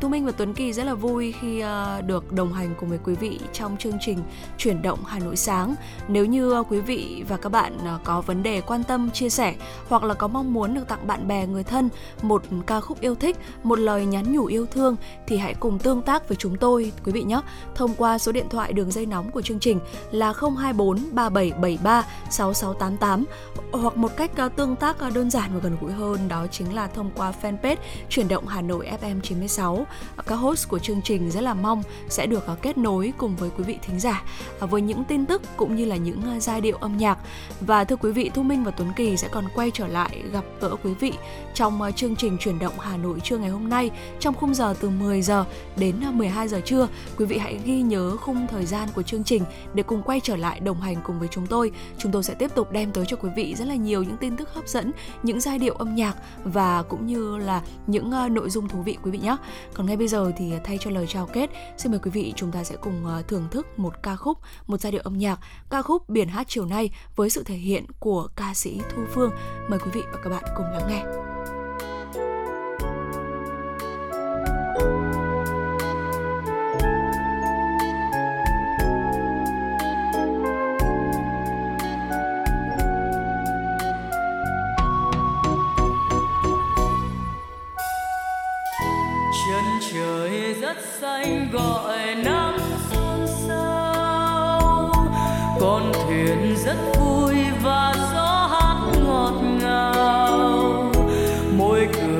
Tu Minh và Tuấn Kỳ rất là vui khi được đồng hành cùng với quý vị trong chương trình chuyển động Hà Nội sáng. Nếu như quý vị và các bạn có vấn đề quan tâm chia sẻ hoặc là có mong muốn được tặng bạn bè người thân một ca khúc yêu thích, một một lời nhắn nhủ yêu thương thì hãy cùng tương tác với chúng tôi quý vị nhé thông qua số điện thoại đường dây nóng của chương trình là 024 3773 6688 hoặc một cách ờ, tương tác ờ, đơn giản và gần gũi hơn đó chính là thông qua fanpage chuyển động Hà Nội FM 96. Các host của chương trình rất là mong sẽ được ờ, kết nối cùng với quý vị thính giả với những tin tức cũng như là những giai điệu âm nhạc. Và thưa quý vị, Thu Minh và Tuấn Kỳ sẽ còn quay trở lại gặp gỡ quý vị trong chương trình chuyển động Hà Nội trưa ngày hôm nay trong khung giờ từ 10 giờ đến ờ, 12 giờ trưa. Quý vị hãy ghi nhớ khung thời gian của chương trình để cùng quay trở lại đồng hành cùng với chúng tôi. Chúng tôi sẽ tiếp tục đem tới cho quý vị rất là nhiều những tin tức hấp dẫn, những giai điệu âm nhạc và cũng như là những ờ, nội dung thú vị quý vị nhé. Còn ngay bây giờ thì thay cho lời chào kết, xin mời quý vị chúng ta sẽ cùng ờ, thưởng thức một ca khúc, một giai điệu âm nhạc, ca khúc Biển hát chiều nay với sự thể hiện của ca sĩ Thu Phương. Mời quý vị và các bạn cùng lắng nghe. Rất vui và gió hát ngọt ngào. Môi cười